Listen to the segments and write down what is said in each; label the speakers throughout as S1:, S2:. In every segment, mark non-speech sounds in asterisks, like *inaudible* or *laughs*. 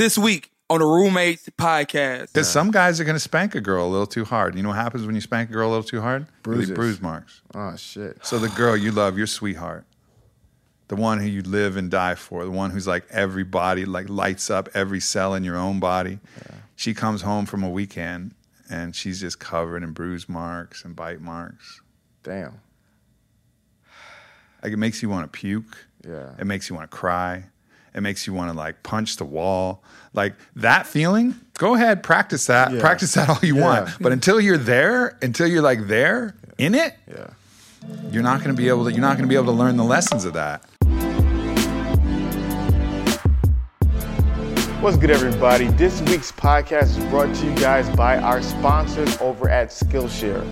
S1: this week on the Roommates podcast.
S2: Because some guys are going to spank a girl a little too hard. You know what happens when you spank a girl a little too hard?
S3: Bruises.
S2: Really bruise marks.
S3: Oh shit.
S2: So the girl you love, your sweetheart, the one who you live and die for, the one who's like every body like lights up every cell in your own body. She comes home from a weekend and she's just covered in bruise marks and bite marks.
S3: Damn.
S2: Like it makes you want to puke.
S3: Yeah.
S2: It makes you want to cry. It makes you want to like punch the wall. Like that feeling, go ahead, practice that.
S3: Yeah.
S2: Practice that all you
S3: Yeah.
S2: want. But until you're there, until you're like there in it,
S3: Yeah.
S2: you're not going to be able to you're not going to be able to learn the lessons of that.
S3: What's good, everybody? This week's podcast is brought to you guys by our sponsors over at Skillshare.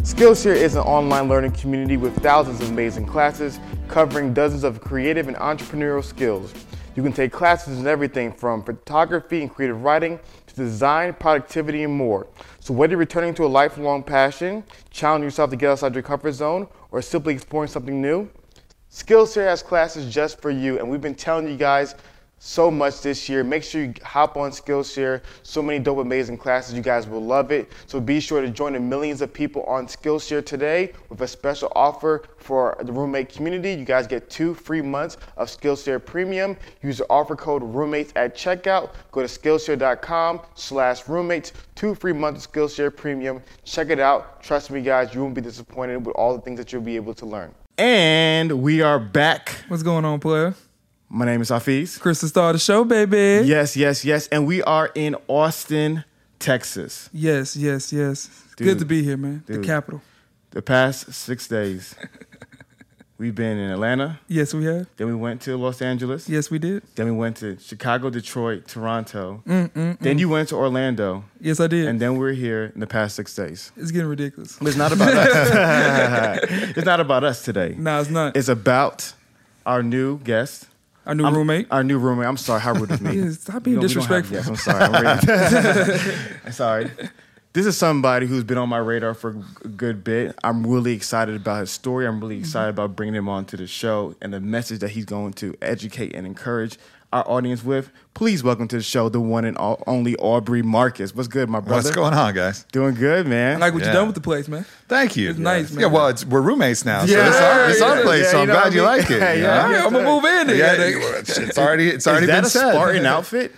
S3: Skillshare is an online learning community with thousands of amazing classes covering dozens of creative and entrepreneurial skills. You can take classes in everything from photography and creative writing to design, productivity, and more. So, whether you're returning to a lifelong passion, challenging yourself to get outside your comfort zone, or simply exploring something new, Skillshare has classes just for you, and we've been telling you guys so much this year. Make sure you hop on Skillshare. So many dope, amazing classes. You guys will love it. So be sure to join the millions of people on Skillshare today with a special offer for the roommate community. You guys get two free months of Skillshare Premium. Use the offer code roommates at checkout. Go to Skillshare.com slash roommates. Two free months of Skillshare Premium. Check it out. Trust me, guys, you won't be disappointed with all the things that you'll be able to learn. And we are back.
S1: What's going on, player?
S3: My name is Hafeez.
S1: Chris the star of the show, baby.
S3: Yes, yes, yes. And we are in Austin, Texas.
S1: Yes, yes, yes.
S3: Dude.
S1: Good to be here, man.
S3: Dude.
S1: The capital.
S3: The past six days, *laughs* we've been in Atlanta.
S1: Yes, we have.
S3: Then we went to Los Angeles.
S1: Yes, we did.
S3: Then we went to Chicago, Detroit, Toronto. Mm, mm, then mm. you went to Orlando.
S1: Yes, I did.
S3: And then we're here in the past six days.
S1: it's getting ridiculous.
S3: It's not about us. *laughs* *laughs* it's not about us today.
S1: No, it's not.
S3: It's about our new guest.
S1: Our new
S3: I'm-
S1: roommate.
S3: Our new roommate. I'm sorry. How rude of me. *laughs*
S1: Yeah, stop being
S3: We don't- we don't have-
S1: disrespectful.
S3: yes, I'm sorry. I'm. *laughs* *laughs* I'm sorry. This is somebody who's been on my radar for a good bit. I'm really excited about his story. I'm really mm-hmm. excited about bringing him onto the show and the message that he's going to educate and encourage our audience with. Please welcome to the show the one and all, only Aubrey Marcus. What's good, my brother?
S2: What's going on, guys?
S3: Doing good,
S1: I
S3: man.
S1: like what you
S2: Yeah.
S1: done with the place, man.
S2: Thank you.
S1: It's nice, man.
S2: Yeah, well, it's, we're roommates now, so
S3: Yeah,
S2: it's our, it's our place.
S3: yeah,
S2: so I'm glad
S3: what I
S2: you like it.
S3: Yeah,
S2: you
S3: yeah.
S2: know?
S1: I'm gonna move in.
S2: Yeah, it's it's already it's already
S3: is that
S2: been
S3: a
S2: said.
S3: Spartan outfit?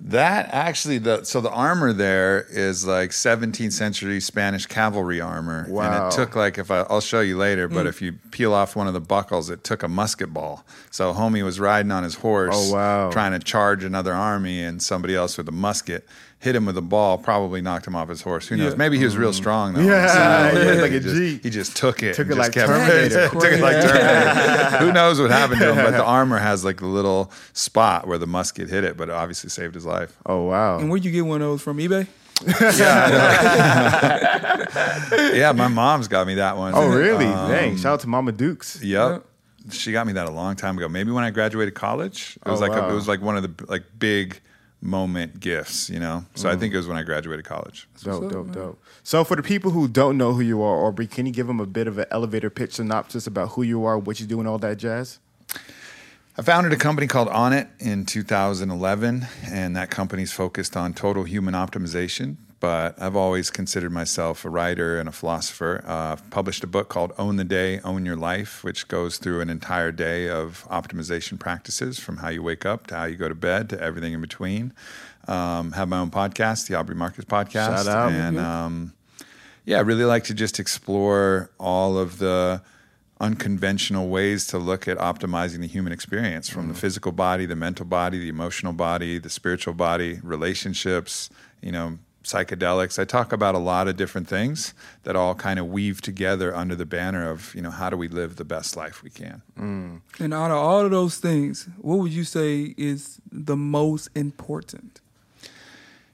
S2: That actually, the so the armor there is like 17th century Spanish cavalry armor,
S3: Wow.
S2: and it took like if I, I'll show you later, but mm. if you peel off one of the buckles, it took a musket ball. So homie was riding on his horse,
S3: Oh, wow.
S2: trying to charge another army, and somebody else with a musket hit him with a ball, probably knocked him off his horse. Who knows?
S1: Yeah.
S2: Like he was real strong though.
S3: Yeah,
S2: So, *laughs*
S3: yeah,
S2: he
S3: like a
S2: just,
S3: G.
S2: He just took it,
S3: Took it
S2: just
S3: like
S2: kept-
S3: Terminator. *laughs*
S2: took it like Terminator. Who knows what happened to him? But *laughs* the armor has like a little spot where the musket hit it, but it obviously saved his life.
S3: Oh, wow.
S1: And where'd you get one of those from? eBay?
S2: Yeah, yeah, my mom's got me that one.
S3: Oh, really?
S2: Um,
S3: Dang. Shout out to Mama Dukes.
S2: Yep. She got me that a long time ago. Maybe when I graduated college. It was
S3: Oh,
S2: like a, it was like one of the like big moment gifts, you know. So
S3: Mm.
S2: I think it was when I graduated college.
S3: Dope, dope,
S1: man?
S3: dope. So, for the people who don't know who you are, Aubrey, can you give them a bit of an elevator pitch synopsis about who you are, what you do, and all that jazz?
S2: I founded a company called Onnit in 2011, and that company's focused on total human optimization. But I've always considered myself a writer and a philosopher. Uh, I've published a book called Own the Day, Own Your Life, which goes through an entire day of optimization practices from how you wake up to how you go to bed to everything in between. Um, have my own podcast, the Aubrey Marcus Podcast.
S3: Shout out.
S2: And um, yeah, I really like to just explore all of the unconventional ways to look at optimizing the human experience from the physical body, the mental body, the emotional body, the spiritual body, relationships, you know, psychedelics. I talk about a lot of different things that all kind of weave together under the banner of, you know, how do we live the best life we can? Mm.
S1: And out of all of those things, what would you say is the most important?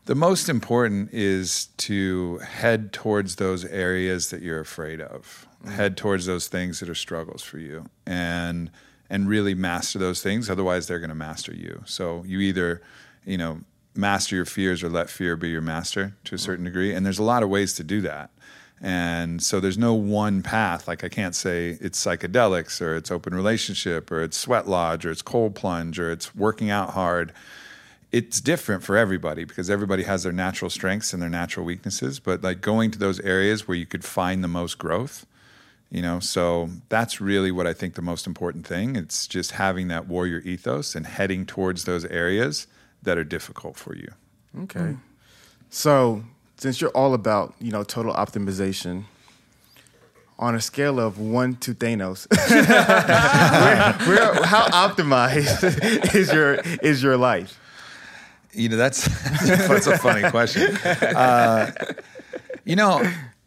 S2: The most important is to head towards those areas that you're afraid of. Mm. Head towards those things that are struggles for you and and really master those things otherwise they're going to master you. So you either, you know, master your fears or let fear be your master to a certain degree and there's a lot of ways to do that. And so there's no one path. Like I can't say it's psychedelics or it's open relationship or it's sweat lodge or it's cold plunge or it's working out hard it's different for everybody because everybody has their natural strengths and their natural weaknesses. But like going to those areas where you could find the most growth, you know, so that's really what I think the most important thing. It's just having that warrior ethos and heading towards those areas that are difficult for you.
S3: Okay. So since you're all about you know total optimization, on a scale of one to Thanos, *laughs* where, where, how optimized *laughs* is your is your life?
S2: You know, that's *laughs* that's a funny question. Uh, you know,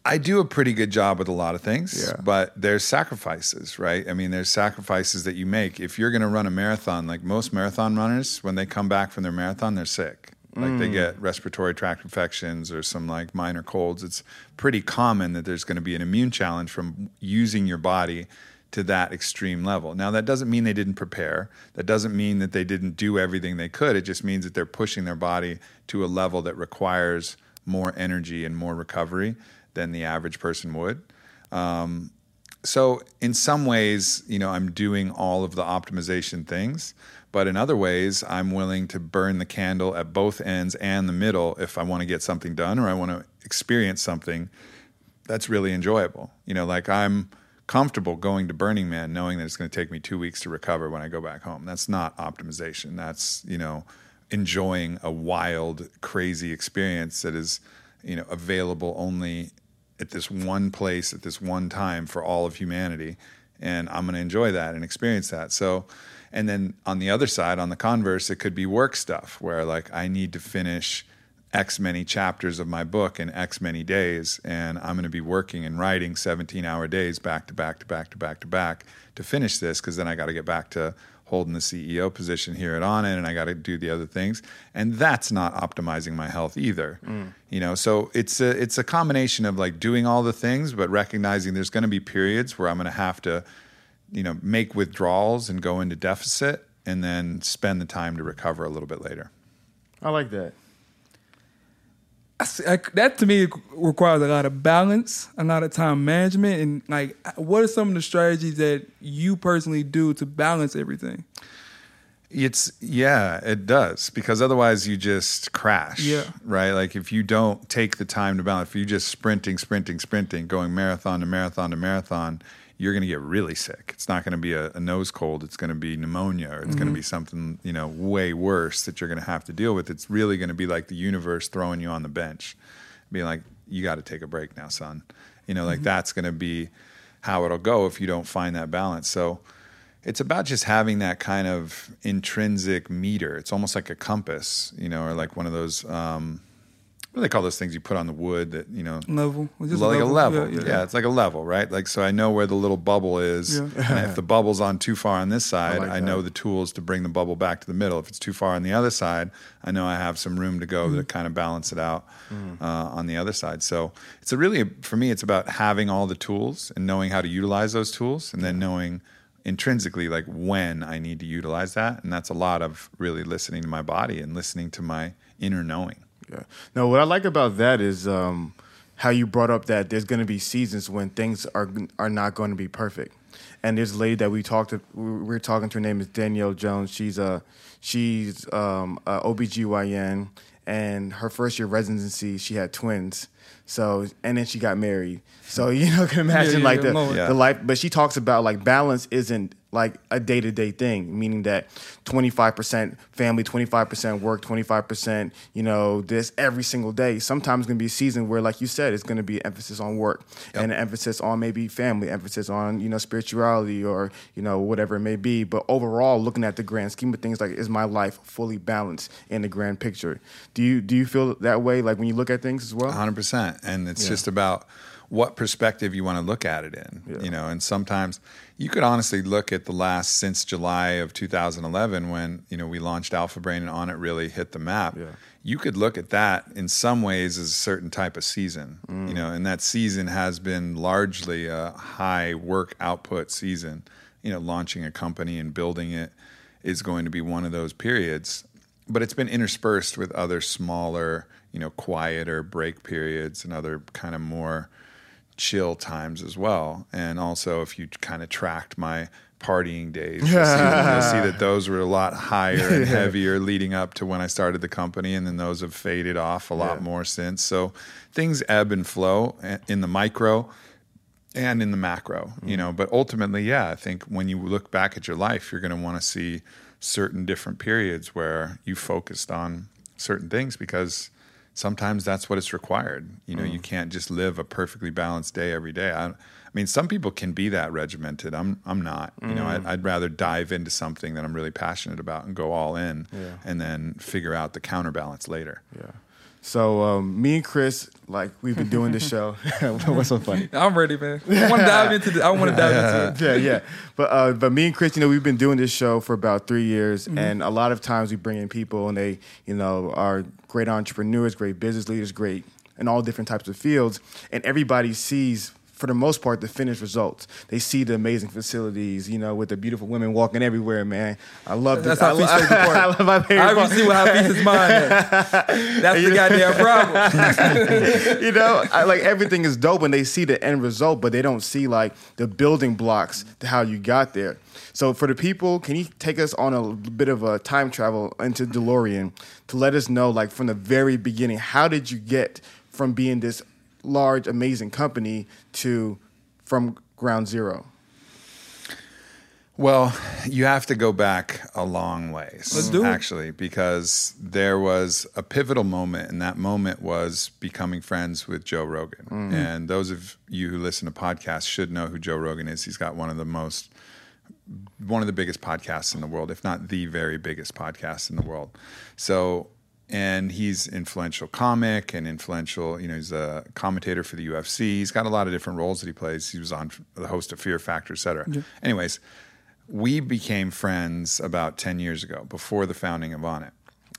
S2: I do a pretty good job with a lot of things,
S3: Yeah.
S2: but there's sacrifices, right? I mean, there's sacrifices that you make. If you're going to run a marathon, like most marathon runners, when they come back from their marathon, they're sick. Like they mm. get respiratory tract infections or some like minor colds. It's pretty common that there's going to be an immune challenge from using your body to that extreme level. Now, that doesn't mean they didn't prepare. That doesn't mean that they didn't do everything they could. It just means that they're pushing their body to a level that requires more energy and more recovery than the average person would. Um, so, in some ways, you know, I'm doing all of the optimization things, but in other ways, I'm willing to burn the candle at both ends and the middle if I want to get something done or I want to experience something that's really enjoyable. You know, like I'm comfortable going to Burning Man knowing that it's going to take me two weeks to recover when I go back home. That's not optimization. That's, you know, enjoying a wild, crazy experience that is, you know, available only at this one place at this one time for all of humanity. And I'm going to enjoy that and experience that. So, and then on the other side, on the converse, it could be work stuff where like I need to finish X many chapters of my book in X many days, and I'm going to be working and writing 17 hour days back to back to back to back to back to finish this because then I got to get back to holding the CEO position here at Onnit and I got to do the other things. And that's not optimizing my health either. Mm. You know, so it's a, it's a combination of like doing all the things, but recognizing there's going to be periods where I'm going to have to, you know, make withdrawals and go into deficit and then spend the time to recover a little bit later.
S3: I like that.
S1: I that to me requires a lot of balance, a lot of time management, and like, what are some of the strategies that you personally do to balance everything?
S2: It's yeah, it does because otherwise you just crash.
S1: Yeah.
S2: Right. Like if you don't take the time to balance, if you're just sprinting, sprinting, sprinting, going marathon to marathon to marathon, you're going to get really sick. It's not going to be a, a nose cold. It's going to be pneumonia, or it's going to be something you know way worse that you're going to have to deal with. It's really going to be like the universe throwing you on the bench, being like, "You got to take a break now, son." You know, like that's going to be how it'll go if you don't find that balance. So it's about just having that kind of intrinsic meter. It's almost like a compass, you know, or like one of those. Um, what do they call those things you put on the wood that you know?
S1: Level, Just
S2: like a level,
S1: Yeah,
S2: yeah,
S1: yeah.
S2: It's like a level, right? Like so, I know where the little bubble is,
S1: Yeah.
S2: and if the bubble's on too far on this side,
S3: like
S2: I, know the tools to bring the bubble back to the middle. If it's too far on the other side, I know I have some room to go
S1: Mm.
S2: to kind of balance it out uh, on the other side. So it's a really for me, it's about having all the tools and knowing how to utilize those tools, and then knowing intrinsically like when I need to utilize that, and that's a lot of really listening to my body and listening to my inner knowing.
S3: Yeah. No, what I like about that is um, how you brought up that there's going to be seasons when things are are not going to be perfect. And there's a lady that we talked to. We we were talking to. Her name is Danielle Jones. She's a she's um, a OBGYN, and her first year residency, she had twins. So and then she got married. So *laughs* you know, can imagine
S1: yeah,
S3: like the.
S2: Yeah.
S3: the life. But she talks about like balance isn't like a day to day thing, meaning that 25% family, 25% work, 25%, you know, this every single day. Sometimes it's going to be a season where, like you said, it's going to be emphasis on work and an emphasis on maybe family, emphasis on, you know, spirituality or, you know, whatever it may be. But overall, looking at the grand scheme of things, like, is my life fully balanced in the grand picture? Do you, do you feel that way, like when you look at things as well?
S2: 100% and it's
S3: Yeah.
S2: just about what perspective you want to look at it in
S3: Yeah.
S2: you know and sometimes you could honestly look at the last since july of 2011 when you know we launched alpha brain and Onnit really hit the map
S3: Yeah.
S2: you could look at that in some ways as a certain type of season
S3: Mm.
S2: you know and that season has been largely a high work output season you know launching a company and building it is going to be one of those periods but it's been interspersed with other smaller, you know, quieter break periods and other kind of more chill times as well. And also, if you kind of tracked my partying days, you'll see, *laughs* you'll see that those were a lot higher and *laughs* heavier leading up to when I started the company, and then those have faded off a lot
S3: Yeah.
S2: more since. So things ebb and flow eh, in the micro and in the macro, you mm. know. But ultimately, yeah, I think when you look back at your life, you're going to want to see certain different periods where you focused on certain things because sometimes that's what it's required. You know, you can't just live a perfectly balanced day every day. I, I mean, some people can be that regimented. I'm I'm not. You know, I'd, I'd rather dive into something that I'm really passionate about and go all in,
S3: Yeah.
S2: and then figure out the counterbalance later.
S3: Yeah. So um, me and Chris, like we've been doing this show. *laughs* What's so funny? *laughs*
S1: I'm ready, man. I want to dive into the. I want to dive into it. *laughs*
S3: yeah, yeah. But uh, but me and Chris, you know, we've been doing this show for about three years, and a lot of times we bring in people, and they, you know, are great entrepreneurs, great business leaders, great in all different types of fields, and everybody sees. For the most part, the finished results. They see the amazing facilities, you know, with the beautiful women walking everywhere. Man, I love
S1: That's
S3: this.
S1: how
S3: I,
S1: Feast plays the.
S3: I love my favorite
S1: I
S3: part.
S1: already see what Hafeez is mine. at. *laughs* That's the goddamn problem. *laughs*
S3: you know, I, like everything is dope when they see the end result, but they don't see like the building blocks to how you got there. So for the people, can you take us on a bit of a time travel into DeLorean to let us know, like from the very beginning, how did you get from being this large, amazing company to from ground zero?
S2: Well, you have to go back a long ways,
S1: Let's do it.
S2: actually, because there was a pivotal moment, and that moment was becoming friends with Joe Rogan.
S1: Mm-hmm.
S2: And those of you who listen to podcasts should know who Joe Rogan is. He's got one of the most, one of the biggest podcasts in the world, if not the very biggest podcast in the world. So, and he's influential comic and influential. You know, he's a commentator for the UFC. He's got a lot of different roles that he plays. He was on the host of Fear Factor, et cetera. Anyways, we became friends about 10 years ago before the founding of on Onnit.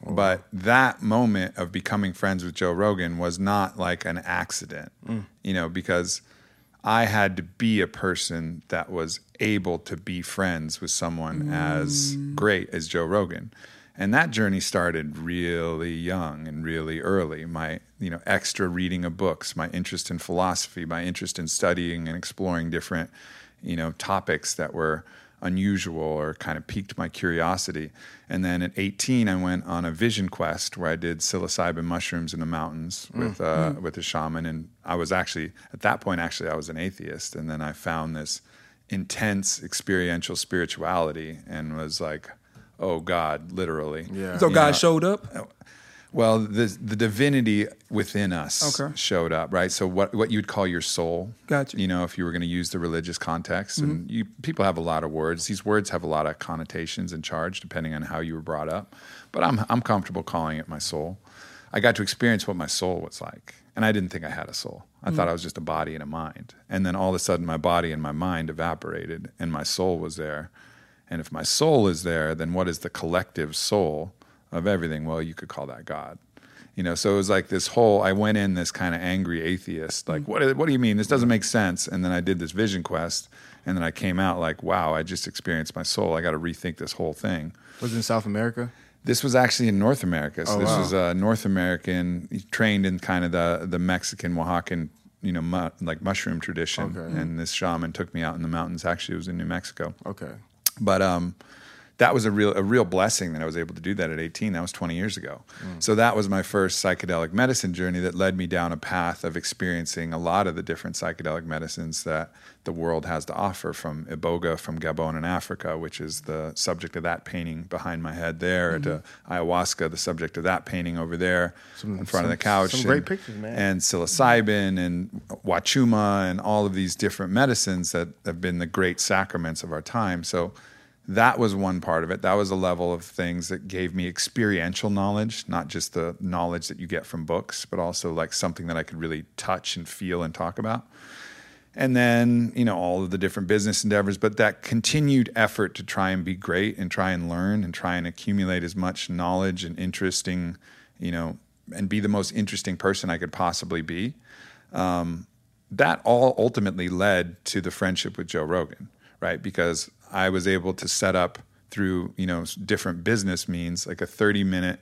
S2: Oh, but that moment of becoming friends with Joe Rogan was not like an accident, mm. you know, because I had to be a person that was able to be friends with someone as mm. great as Joe Rogan. And that journey started really young and really early. My, you know, extra reading of books, my interest in philosophy, my interest in studying and exploring different, you know, topics that were unusual or kind of piqued my curiosity. And then at 18, I went on a vision quest where I did psilocybin mushrooms in the mountains with uh, with a shaman. And I was actually at that point, actually, I was an atheist. And then I found this intense experiential spirituality and was like, oh God, literally.
S3: Yeah.
S1: So
S2: You
S1: God
S2: know,
S1: showed up.
S2: well, the the divinity within us
S1: Okay.
S2: showed up, right? So what what you'd call your soul.
S1: Gotcha.
S2: You know, if you were going to use the religious context, and mm-hmm. you people have a lot of words. These words have a lot of connotations and charge depending on how you were brought up. But I'm I'm comfortable calling it my soul. I got to experience what my soul was like, and I didn't think I had a soul. I thought mm. I was just a body and a mind. And then all of a sudden, my body and my mind evaporated, and my soul was there. And if my soul is there, then what is the collective soul of everything? Well, you could call that God. You know, so it was like this whole. I went in this kind of angry atheist, like, mm. what? What do you mean? This doesn't make sense. And then I did this vision quest, and then I came out like, wow, I just experienced my soul. I got to rethink this whole thing.
S3: Was it in South America?
S2: This was actually in North America. So
S3: Oh,
S2: this
S3: wow.
S2: was a North American trained in kind of the the Mexican Oaxacan, you know, mu- like mushroom tradition.
S3: Okay.
S2: And this shaman took me out in the mountains. Actually, it was in New Mexico
S3: Okay.
S2: But um, that was a real a real blessing that I was able to do that at 18. That was 20 years ago. Mm. So that was my first psychedelic medicine journey that led me down a path of experiencing a lot of the different psychedelic medicines that the world has to offer, from iboga from Gabon in Africa, which is the subject of that painting behind my head there, to mm-hmm. ayahuasca, the subject of that painting over there
S3: Some-
S2: in front of the couch.
S3: some great
S2: and-
S3: pictures, man.
S2: And psilocybin and wachuma and all of these different medicines that have been the great sacraments of our time. So that was one part of it. That was a level of things that gave me experiential knowledge, not just the knowledge that you get from books, but also like something that I could really touch and feel and talk about. And then, you know, all of the different business endeavors, but that continued effort to try and be great and try and learn and try and accumulate as much knowledge and interesting, you know, and be the most interesting person I could possibly be um, that all ultimately led to the friendship with Joe Rogan, right? Because I was able to set up through you know different business means like a 30 minute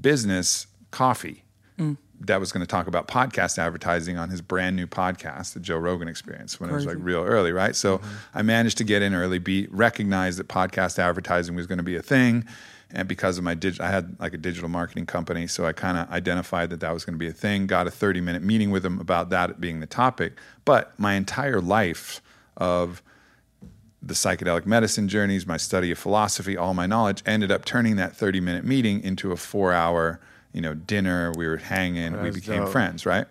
S2: business coffee mm. that was going to talk about podcast advertising on his brand new podcast, the Joe Rogan Experience, when it was like real early, right? So mm-hmm. I managed to get in early, be recognized that podcast advertising was going to be a thing, and because of my digital, I had like a digital marketing company, so I kind of identified that that was going to be a thing. Got a thirty minute meeting with him about that being the topic, but my entire life of the psychedelic medicine journeys, my study of philosophy, all my knowledge ended up turning that 30 minute meeting into a four hour, you know, dinner. We were hanging, we became
S3: dope.
S2: friends, right?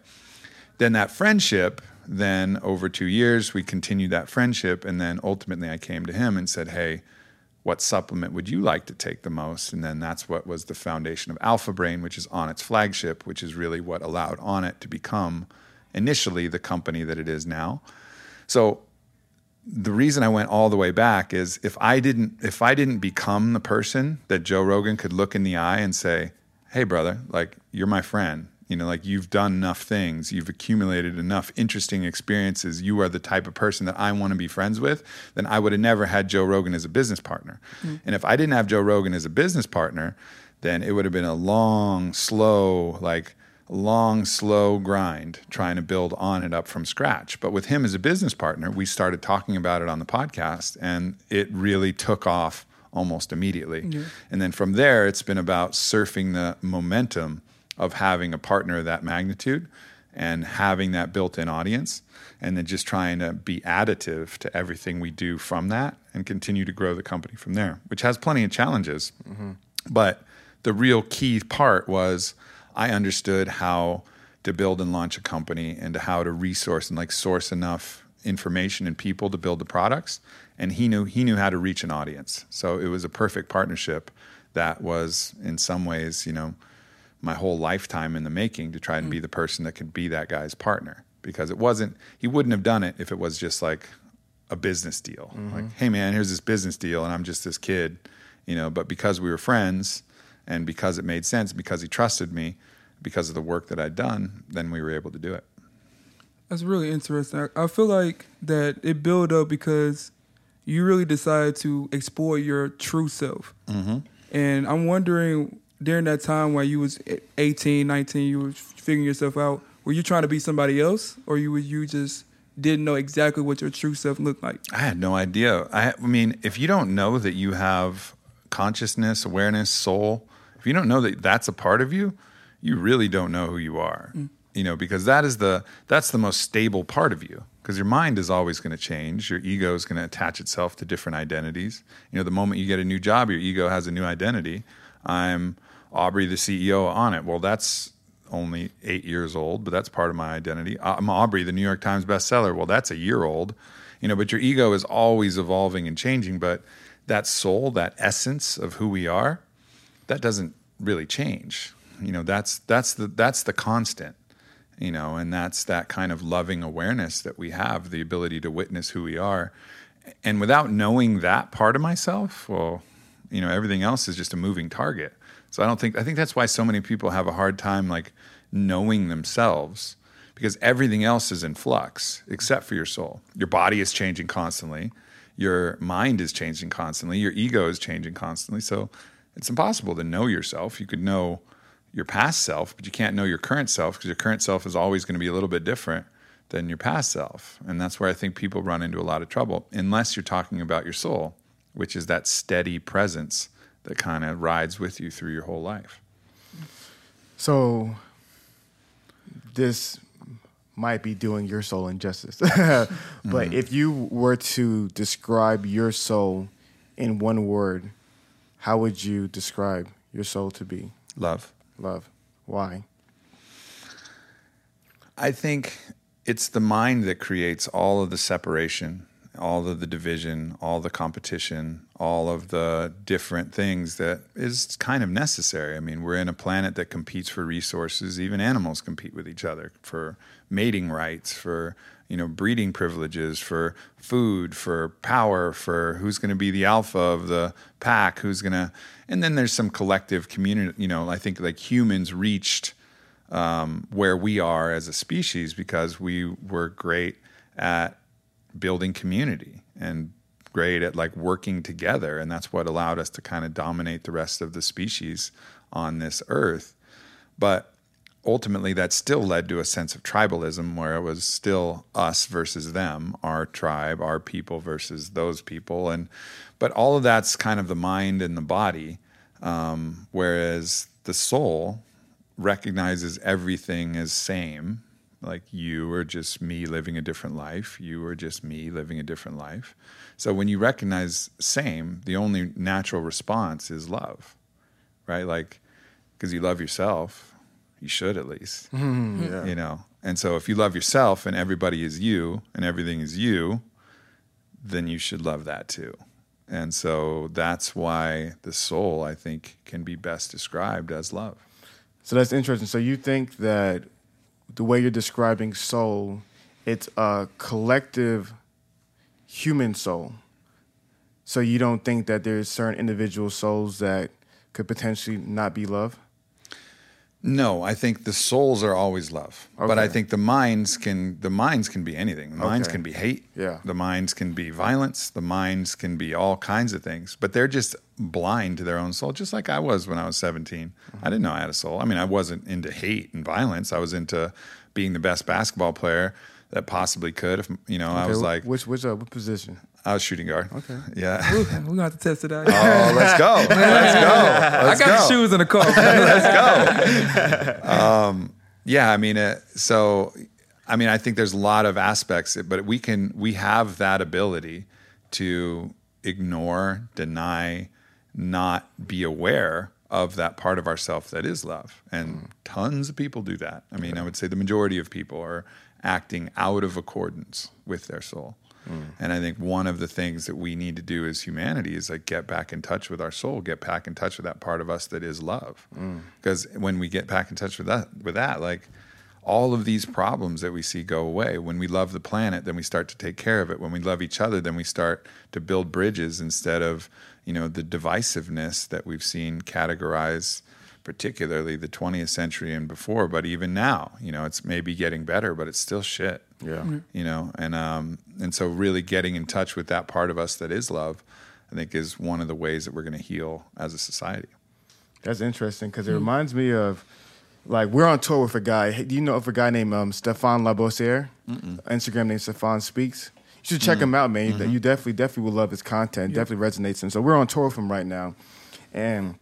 S2: Then that friendship, then over two years, we continued that friendship. And then ultimately I came to him and said, Hey, what supplement would you like to take the most? And then that's what was the foundation of Alpha Brain, which is Onnit's flagship, which is really what allowed Onnit to become initially the company that it is now. So the reason I went all the way back is if I didn't if I didn't become the person that Joe Rogan could look in the eye and say, "Hey brother, like you're my friend. You know, like you've done enough things, you've accumulated enough interesting experiences. You are the type of person that I want to be friends with." Then I would have never had Joe Rogan as a business partner. Mm-hmm. And if I didn't have Joe Rogan as a business partner, then it would have been a long, slow, like long, slow grind trying to build Onnit up from scratch. But with him as a business partner, we started talking about it on the podcast and it really took off almost immediately. And then from there, it's been about surfing the momentum of having a partner of that magnitude and having that built in audience and then just trying to be additive to everything we do from that and continue to grow the company from there, which has plenty of challenges. Mm-hmm. But the real key part was I understood how to build and launch a company and how to resource and like source enough information and people to build the products. And he knew he knew how to reach an audience. So it was a perfect partnership that was in some ways, you know, my whole lifetime in the making to try and be mm. the person that could be that guy's partner. Because it wasn't he wouldn't have done it if it was just like a business deal. Like, mm-hmm. hey man, here's this business deal and I'm just this kid, you know, but because we were friends and because it made sense, because he trusted me, because of the work that I'd done, then we were able to do it.
S1: That's really interesting. I feel like that it built up because you really decided to explore your true self. Mm-hmm. And I'm wondering during that time when you was 18, 19, you were figuring yourself out. Were you trying to be somebody else, or you were you just didn't know exactly what your true self looked like?
S2: I had no idea. I, I mean, if you don't know that you have consciousness, awareness, soul, if you don't know that that's a part of you, you really don't know who you are. Mm. You know, because that is the that's the most stable part of you. Because your mind is always going to change. Your ego is going to attach itself to different identities. You know, the moment you get a new job, your ego has a new identity. I'm Aubrey, the CEO Onnit. Well, that's only eight years old, but that's part of my identity. I'm Aubrey, the New York Times bestseller. Well, that's a year old, you know. But your ego is always evolving and changing. But that soul, that essence of who we are, that doesn't really change. You know, that's that's the that's the constant. You know, and that's that kind of loving awareness that we have, the ability to witness who we are, and without knowing that part of myself, well, you know, everything else is just a moving target. So I don't think I think that's why so many people have a hard time like knowing themselves because everything else is in flux except for your soul. Your body is changing constantly. Your mind is changing constantly. Your ego is changing constantly. So it's impossible to know yourself. You could know your past self, but you can't know your current self because your current self is always going to be a little bit different than your past self. And that's where I think people run into a lot of trouble unless you're talking about your soul, which is that steady presence that kind of rides with you through your whole life.
S3: So this might be doing your soul injustice. *laughs* but
S2: Mm-hmm.
S3: if you were to describe your soul in one word, how would you describe your soul to be?
S2: Love.
S3: Love. Why?
S2: I think it's the mind that creates all of the separation, all of the division, all the competition, all of the different things that is kind of necessary. I mean, we're in a planet that competes for resources. Even animals compete with each other for mating rights, for you know breeding privileges, for food, for power, for who's going to be the alpha of the pack, who's going to, and then there's some collective community. You know, I think like humans reached um, where we are as a species because we were great at building community and great at like working together and that's what allowed us to kind of dominate the rest of the species on this earth but ultimately that still led to a sense of tribalism where it was still us versus them, our tribe, our people versus those people. And but all of that's kind of the mind and the body. Um, whereas the soul recognizes everything as same. Like you are just me living a different life. You are just me living a different life. So when you recognize same, the only natural response is love, right? Like, because you love yourself, you should at least, mm-hmm.
S3: yeah.
S2: you know. And so if you love yourself and everybody is you and everything is you, then you should love that too. And so that's why the soul, I think, can be best described as love.
S3: So that's interesting. So you think that the way you're describing soul, it's a collective human soul. So you don't think that there's certain individual souls that could potentially not be love?
S2: No, I think the souls are always love, but I think the minds can the minds can be anything. The minds
S3: Okay.
S2: can be hate.
S3: Yeah.
S2: The minds can be violence. The minds can be all kinds of things, but they're just blind to their own soul, just like I was when I was 17. I didn't know I had a soul. I mean, I wasn't into hate and violence. I was into being the best basketball player that possibly could. If you know, I was like,
S3: which which uh, what position?
S2: I was shooting guard.
S3: Okay.
S2: Yeah.
S1: We're gonna have to test it out.
S2: oh, let's go. *laughs* Let's go.
S1: I
S2: Let's
S1: got
S2: go.
S1: the shoes in the car. *laughs* *laughs*
S2: Let's go. um, yeah, I mean, uh, so I mean, I think there's a lot of aspects, but we can we have that ability to ignore, deny, not be aware of that part of ourself that is love, and tons of people do that. I mean, I would say the majority of people are acting out of accordance with their soul. And I think one of the things that we need to do as humanity is like get back in touch with our soul, get back in touch with that part of us that is love. Because when we get back in touch with that, with that, like all of these problems that we see go away. When we love the planet, then we start to take care of it. When we love each other, then we start to build bridges instead of, you know, the divisiveness that we've seen categorize particularly the 20th century and before, but even now, you know, it's maybe getting better, but it's still shit
S3: Yeah.
S2: you know and um and so really getting in touch with that part of us that is love i think is one of the ways that we're going to heal as a society
S3: That's interesting because it reminds me of like we're on tour with a guy. Do you know of a guy named um, Stephan Labossiere? Instagram name Stephan Speaks. You should check him out, man. You- You definitely, definitely will love his content. Definitely resonates. him. so we're on tour with him right now, and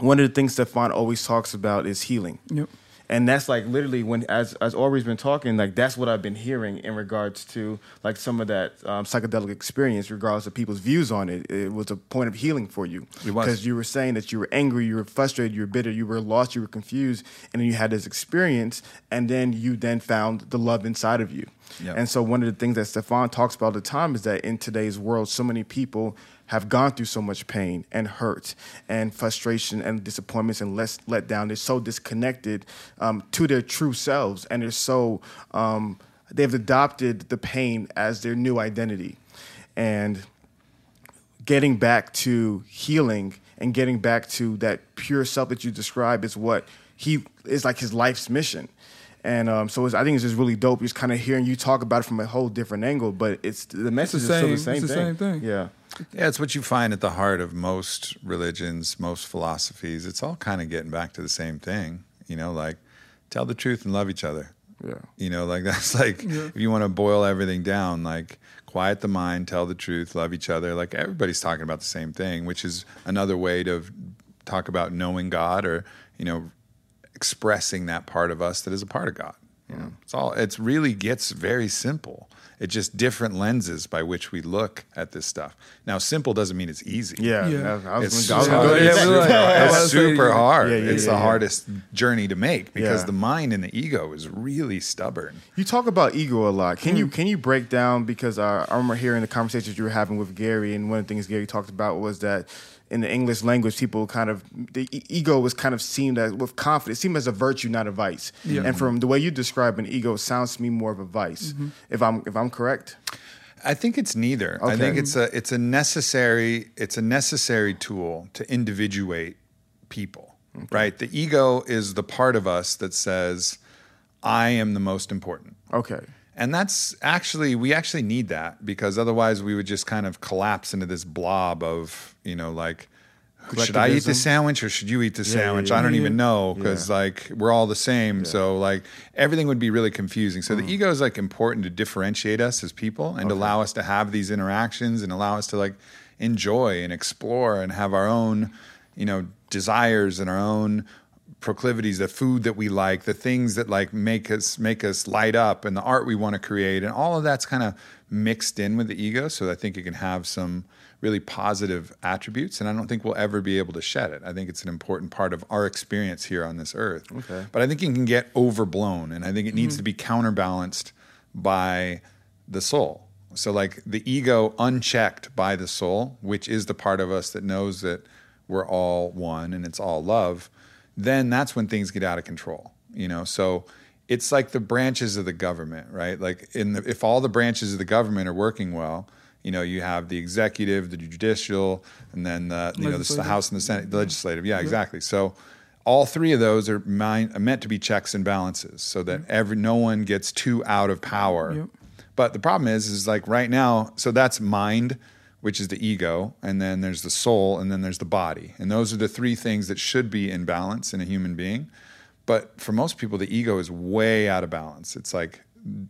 S3: one of the things Stephan always talks about is healing.
S1: Yep.
S3: And that's like literally when, as as Aubrey's been talking, like that's what I've been hearing in regards to like some of that um, psychedelic experience, regardless of people's views on it. It was a point of healing for you because you were saying that you were angry, you were frustrated, you were bitter, you were lost, you were confused, and then you had this experience, and then you then found the love inside of you.
S2: Yep.
S3: And so one of the things that Stephan talks about all the time is that in today's world, so many people have gone through so much pain and hurt and frustration and disappointments and let let down. They're so disconnected um, to their true selves, and they're so um, they've adopted the pain as their new identity, and getting back to healing and getting back to that pure self that you describe is what he is like his life's mission. And um, so it's, I think it's just really dope. Just kind of hearing you talk about it from a whole different angle, but it's the message is still the
S1: same-
S3: same
S1: it's the
S3: thing.
S1: same thing.
S3: Yeah,
S2: yeah it's what you find at the heart of most religions most philosophies it's all kind of getting back to the same thing you know like tell the truth and love each other
S3: yeah,
S2: you know like *laughs* that's like if you want to boil everything down like quiet the mind tell the truth love each other like everybody's talking about the same thing which is another way to talk about knowing god or you know expressing that part of us that is a part of god you know it's all it's really gets very simple it's just different lenses by which we look at this stuff now simple doesn't mean it's easy
S3: yeah.
S1: Yeah.
S3: I, I was
S2: it's
S3: gonna- I was
S2: super,
S3: gonna
S1: yeah,
S3: to
S1: like-
S2: super-
S1: I
S2: it's
S1: about to say,
S2: super hard.
S3: Yeah, yeah,
S2: it's
S3: yeah,
S2: the
S3: yeah.
S2: hardest journey to make because
S3: Yeah.
S2: the mind and the ego is really stubborn.
S3: You talk about ego a lot. Can you can you break down because uh, I remember hearing the conversations you were having with Gary, and one of the things Gary talked about was that in the English language, people kind of the e- ego was kind of seen as with confidence, seen as a virtue, not a vice.
S1: Yeah.
S3: And from the way you describe an ego, sounds to me more of a vice. Mm-hmm. If I'm if I'm correct.
S2: I think it's neither. I think it's a it's a necessary it's a necessary tool to individuate people. Right? The ego is the part of us that says I am the most important.
S3: Okay.
S2: And that's actually we actually need that because otherwise we would just kind of collapse into this blob of, you know, like should I eat the sandwich or should you eat the
S3: Yeah,
S2: sandwich?
S3: yeah,
S2: I don't
S1: yeah.
S2: even know because
S3: Yeah.
S2: like we're all the same. So like everything would be really confusing. So
S3: Mm.
S2: the ego is like important to differentiate us as people and to allow us to have these interactions and allow us to like enjoy and explore and have our own, you know, desires and our own proclivities, the food that we like, the things that like make us make us light up, and the art we want to create, and all of that's kind of mixed in with the ego. So I think it can have some really positive attributes, and I don't think we'll ever be able to shed it. I think it's an important part of our experience here on this earth.
S3: Okay.
S2: But I think it can get overblown, and I think it needs to mm-hmm. be counterbalanced by the soul. So, like the ego unchecked by the soul, which is the part of us that knows that we're all one and it's all love, then that's when things get out of control. You know, so it's like the branches of the government, right? Like, in the, if all the branches of the government are working well, you know, you have the executive, the judicial, and then the you know the, the House and the Senate, the mm-hmm. legislative. Yeah, mm-hmm. exactly. So all three of those are meant to be checks and balances, so that mm-hmm. every no one gets too out of power.
S1: Yep.
S2: But the problem is, is like right now, so that's mind, which is the ego, and then there's the soul, and then there's the body, and those are the three things that should be in balance in a human being. But for most people, the ego is way out of balance. It's like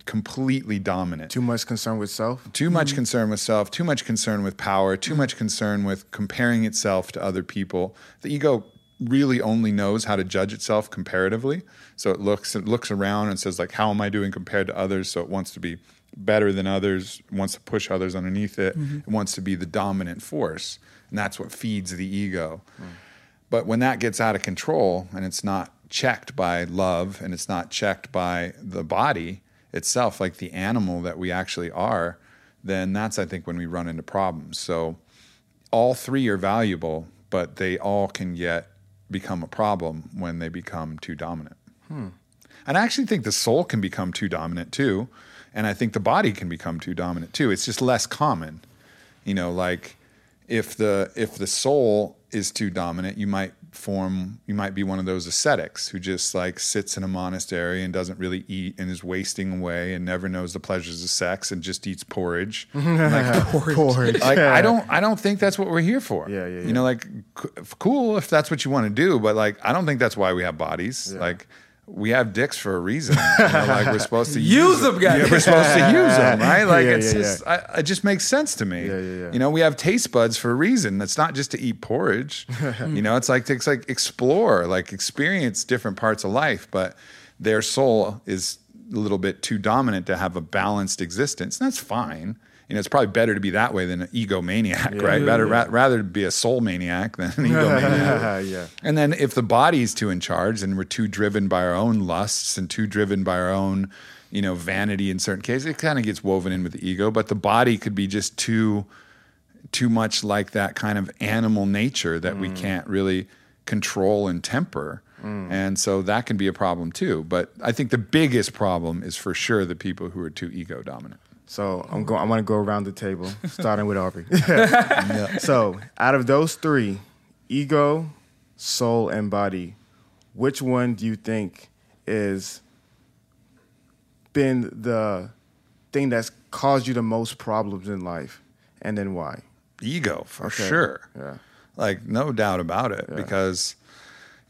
S2: completely dominant
S3: Too much concern with self.
S2: too much mm-hmm. concern with self, too much concern with power, too mm-hmm. much concern with comparing itself to other people. The ego really only knows how to judge itself comparatively. So it looks it looks around and says like how am I doing compared to others? So it wants to be better than others, wants to push others underneath it, it wants to be the dominant force. And that's what feeds the ego. Mm. But when that gets out of control and it's not checked by love and it's not checked by the body itself, like the animal that we actually are, then that's, I think, when we run into problems. So all three are valuable, but they all can yet become a problem when they become too dominant. Hmm. And I actually think the soul can become too dominant too. And I think the body can become too dominant too. It's just less common. You know, like if the if the soul is too dominant, you might form you might be one of those ascetics who just like sits in a monastery and doesn't really eat and is wasting away and never knows the pleasures of sex and just eats porridge. *laughs* like,
S3: Porridge.
S2: like I don't I don't think that's what we're here for.
S3: Yeah, yeah,
S2: You know, like c- cool if that's what you want to do, but like I don't think that's why we have bodies. Like we have dicks for a reason. You know, like we're *laughs* supposed to
S1: Use them, guys.
S2: Yeah, we're supposed to use them, *laughs* right? Like
S3: Yeah,
S2: it's
S3: yeah,
S2: just I, it just makes sense to me. You know, we have taste buds for a reason. It's not just to eat porridge. *laughs* Mm. you know, it's like it's like explore, like experience different parts of life, but their soul is a little bit too dominant to have a balanced existence. And that's fine. You know, it's probably better to be that way than an egomaniac, right?
S3: yeah,
S2: better
S3: yeah.
S2: Ra- rather be a soul maniac than an *laughs* egomaniac.
S3: yeah.
S2: And then if the body's too in charge and we're too driven by our own lusts and too driven by our own, you know, vanity in certain cases, it kind of gets woven in with the ego. But the body could be just too too much like that kind of animal nature that we mm. can't really control and temper. Mm. And so that can be a problem too. But I think the biggest problem is for sure the people who are too ego dominant.
S3: So I'm going. I want to go around the table, *laughs* starting with Aubrey. *laughs* So out of those three, ego, soul, and body, which one do you think is been the thing that's caused you the most problems in life, and then why?
S2: ego for
S3: Okay.
S2: sure.
S3: Yeah.
S2: Like no doubt about it because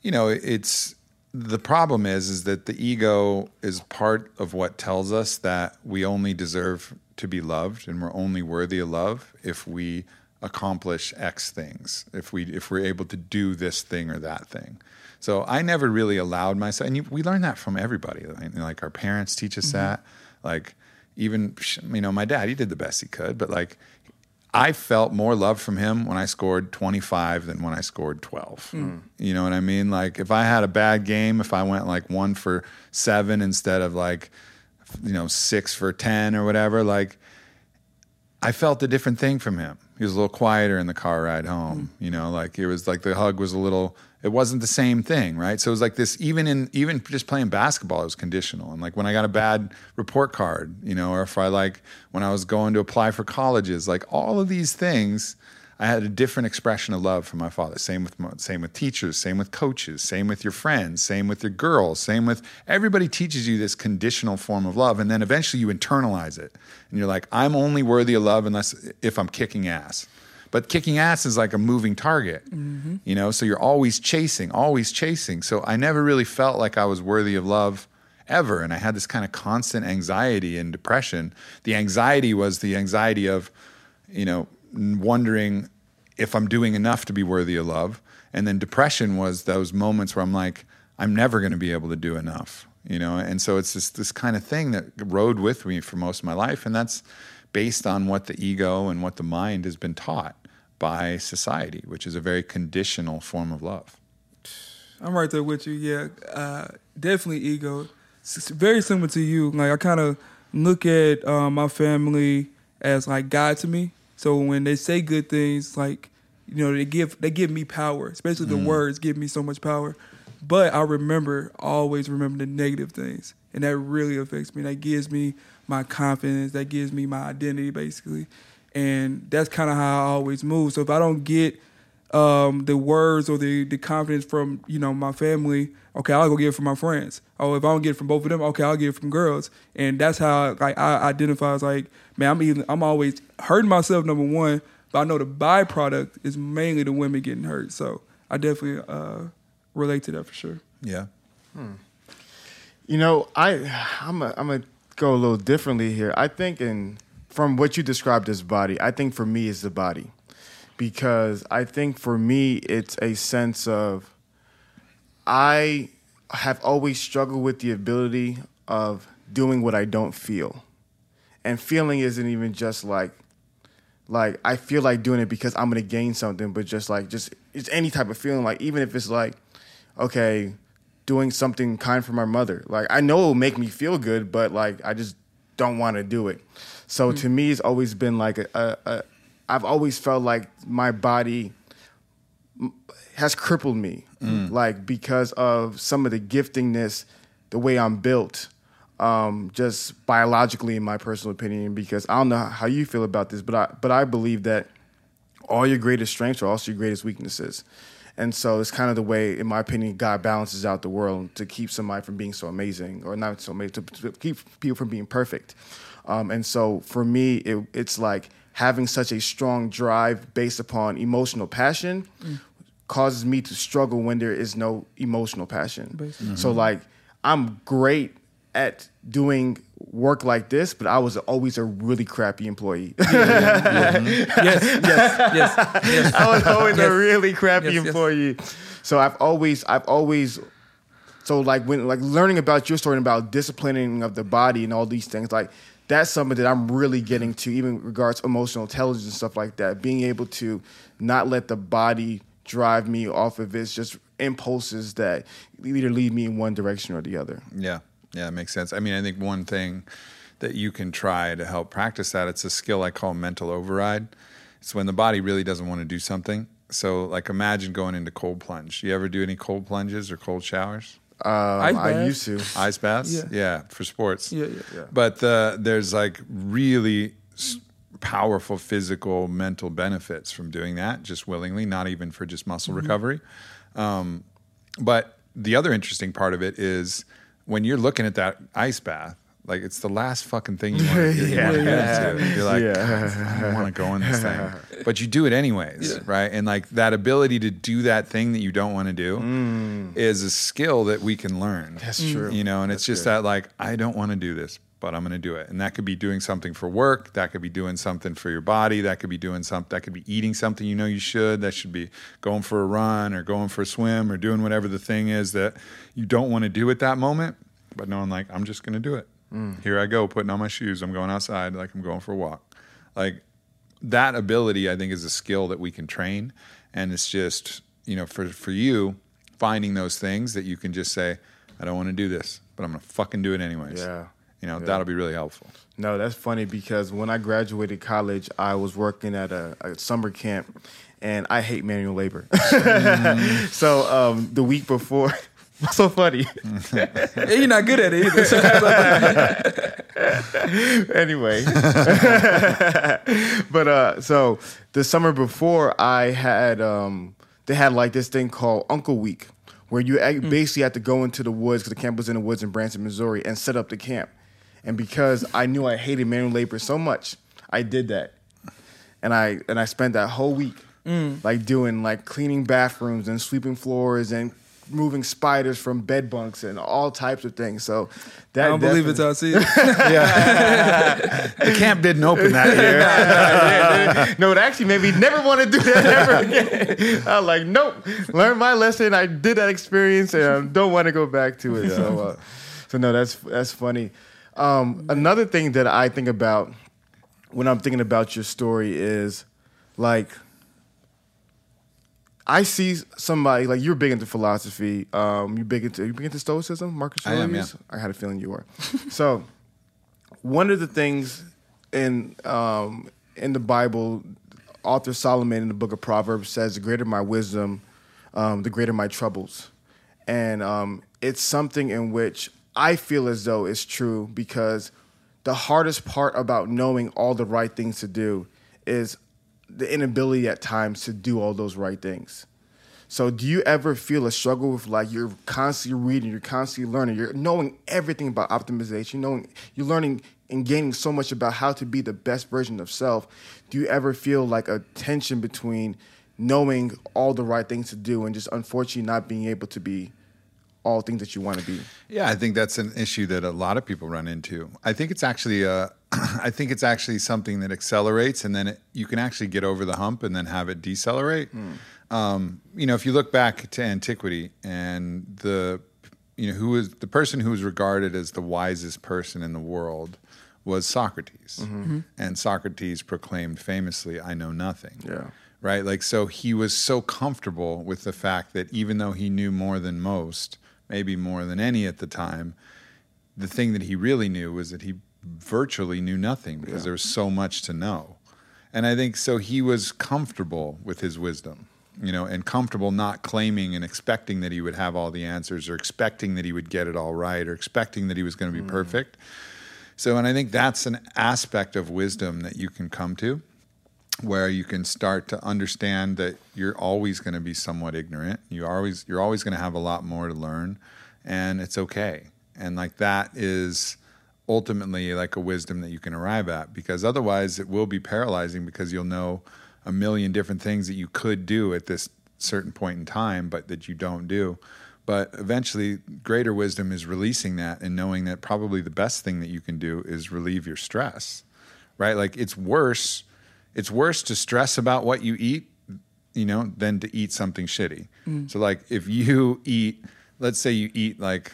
S2: you know, it's the problem is is that the ego is part of what tells us that we only deserve to be loved and we're only worthy of love if we accomplish X things, if we if we're able to do this thing or that thing. So I never really allowed myself, and you, we learn that from everybody. Like, like our parents teach us mm-hmm. that. Like even you know, my dad, he did the best he could, but like I felt more love from him when I scored 25 than when I scored 12. Hmm. You know what I mean? Like if I had a bad game, if I went like one for seven instead of like, you know, six for 10 or whatever, like I felt a different thing from him. He was a little quieter in the car ride home. Mm. You know, like it was like the hug was a little. It wasn't the same thing, right? So it was like this. Even in even just playing basketball, it was conditional. And like when I got a bad report card, you know, or if I like when I was going to apply for colleges, like all of these things, I had a different expression of love from my father. Same with same with teachers, same with coaches, same with your friends, same with your girls, same with everybody teaches you this conditional form of love, and then eventually you internalize it, and you're like, I'm only worthy of love unless if I'm kicking ass. But kicking ass is like a moving target, mm-hmm. you know. So you're always chasing, always chasing. So I never really felt like I was worthy of love ever, and I had this kind of constant anxiety and depression. The anxiety was the anxiety of, you know, wondering if I'm doing enough to be worthy of love, and then depression was those moments where I'm like, I'm never going to be able to do enough, you know. And so it's this this kind of thing that rode with me for most of my life, and that's based on what the ego and what the mind has been taught by society, which is a very conditional form of love.
S1: I'm right there with you. Yeah, uh, definitely ego. It's very similar to you. Like I kind of look at um, my family as like God to me. So when they say good things, like you know, they give they give me power. Especially the words give me so much power. But I remember always remember the negative things, and that really affects me. That gives me my confidence. That gives me my identity, basically. And that's kind of how I always move. So if I don't get um, the words or the, the confidence from you know my family, okay, I'll go get it from my friends. Oh, if I don't get it from both of them, okay, I'll get it from girls. And that's how like I identify as like, man, I'm even I'm always hurting myself number one, but I know the byproduct is mainly the women getting hurt. So I definitely uh, relate to that for sure.
S2: Yeah. Hmm.
S3: You know, I I'm a, I'm gonna go a little differently here. I think in from what you described as body, I think for me is the body, because I think for me it's a sense of I have always struggled with the ability of doing what I don't feel, and feeling isn't even just like like I feel like doing it because I'm gonna gain something, but just like just it's any type of feeling. Like even if it's like, okay, doing something kind for my mother. Like I know it'll make me feel good, but like I just don't want to do it. So hmm. to me, it's always been like a, a, a. I've always felt like my body has crippled me, hmm. like because of some of the giftingness, the way I'm built, um, just biologically, in my personal opinion. Because I don't know how you feel about this, but I but I believe that all your greatest strengths are also your greatest weaknesses. And so it's kind of the way, in my opinion, God balances out the world to keep somebody from being so amazing, or not so amazing, to, to keep people from being perfect. Um, and so for me, it, it's like having such a strong drive based upon emotional passion causes me to struggle when there is no emotional passion.
S1: Basically.
S3: So like I'm great at doing work like this, but I was always a really crappy employee. Mm-hmm. *laughs*
S1: yes, yes, yes, yes.
S3: I was always
S1: Yes.
S3: a really crappy
S1: yes.
S3: employee. So I've always, I've always, so like when like learning about your story and about disciplining of the body and all these things, like that's something that I'm really getting to, even regards emotional intelligence and stuff like that. Being able to not let the body drive me off of its just impulses that either lead me in one direction or the other.
S2: Yeah, yeah, it makes sense. I mean, I think one thing that you can try to help practice that it's a skill I call mental override. It's when the body really doesn't want to do something. So, like, imagine going into cold plunge. You ever do any cold plunges or cold showers?
S3: Um, I used to.
S2: Ice baths?
S1: Yeah.
S2: for sports.
S1: Yeah, yeah.
S3: Yeah.
S2: But uh, there's like really s- powerful physical, mental benefits from doing that just willingly, not even for just muscle recovery. Um, but the other interesting part of it is when you're looking at that ice bath, like it's the last fucking thing you want to *laughs* do.
S3: Yeah.
S2: You wanna get into. You're like,
S3: Yeah.
S2: I don't want to go in this thing, *laughs* but you do it anyways,
S1: Yeah.
S2: right? And like that ability to do that thing that you don't want to do mm. is a skill that we can learn.
S3: That's true.
S2: You know, and it's just that like I don't want to do this, but I'm going to do it. And that could be doing something for work. That could be doing something for your body. That could be doing something. That could be eating something you know you should. That should be going for a run or going for a swim or doing whatever the thing is that you don't want to do at that moment. But knowing like I'm just going to do it. Mm. Here I go, putting on my shoes. I'm going outside like I'm going for a walk. Like that ability, I think, is a skill that we can train. And it's just, you know, for, for you, finding those things that you can just say, I don't want to do this, but I'm going to fucking do it anyways.
S3: Yeah.
S2: You know,
S3: Yeah.
S2: that'll be really helpful.
S3: No, that's funny because when I graduated college, I was working at a, a summer camp, and I hate manual labor. *laughs* so um, the week before, *laughs* what's so funny? *laughs*
S1: And you're not good at it either. So
S3: anyway, but uh, so the summer before, I had um, they had like this thing called Uncle Week, where you ac- basically had to go into the woods because the camp was in the woods in Branson, Missouri, and set up the camp. And because I knew I hated manual labor so much, I did that. and I and I spent that whole week like doing like cleaning bathrooms and sweeping floors and moving spiders from bed bunks and all types of things. So that
S1: I don't believe it
S3: definitely-
S1: till I see it.
S2: Yeah. the camp didn't open that year. *laughs*
S3: no, it actually made me never want to do that *laughs* ever again. I was like, nope, learned my lesson. I did that experience, and I don't want to go back to it. So, uh, so no, that's that's funny. Um, another thing that I think about when I'm thinking about your story is like I see somebody like you're big into philosophy. Um, you big into you big into stoicism, Marcus
S2: I am,
S3: Aurelius. I had a feeling you were. *laughs* so one of the things in um, in the Bible, author Solomon in the book of Proverbs says, "The greater my wisdom, um, the greater my troubles," and um, it's something in which I feel as though it's true because the hardest part about knowing all the right things to do is the inability at times to do all those right things. So, do you ever feel a struggle with like you're constantly reading, you're constantly learning, you're knowing everything about optimization, knowing you're learning and gaining so much about how to be the best version of self? Do you ever feel like a tension between knowing all the right things to do and just unfortunately not being able to be all things that you want to be?
S2: Yeah, I think that's an issue that a lot of people run into. I think it's actually uh, a, *clears throat* I think it's actually something that accelerates, and then it, you can actually get over the hump and then have it decelerate. Hmm. Um, you know, if you look back to antiquity and the, you know, who was the person who was regarded as the wisest person in the world was Socrates, mm-hmm. Mm-hmm. and Socrates proclaimed famously, "I know nothing."
S3: Yeah.
S2: right? Like, so he was so comfortable with the fact that even though he knew more than most, maybe more than any at the time, the thing that he really knew was that he virtually knew nothing because there was so much to know. And I think so he was comfortable with his wisdom, you know, and comfortable not claiming and expecting that he would have all the answers or expecting that he would get it all right or expecting that he was going to be mm. perfect. So, and I think that's an aspect of wisdom that you can come to where you can start to understand that you're always going to be somewhat ignorant. You always you're always going to have a lot more to learn, and it's okay. And like that is ultimately like a wisdom that you can arrive at because otherwise it will be paralyzing because you'll know a million different things that you could do at this certain point in time but that you don't do. But eventually greater wisdom is releasing that and knowing that probably the best thing that you can do is relieve your stress. Right? Like it's worse it's worse to stress about what you eat, you know, than to eat something shitty. So like if you eat, let's say you eat like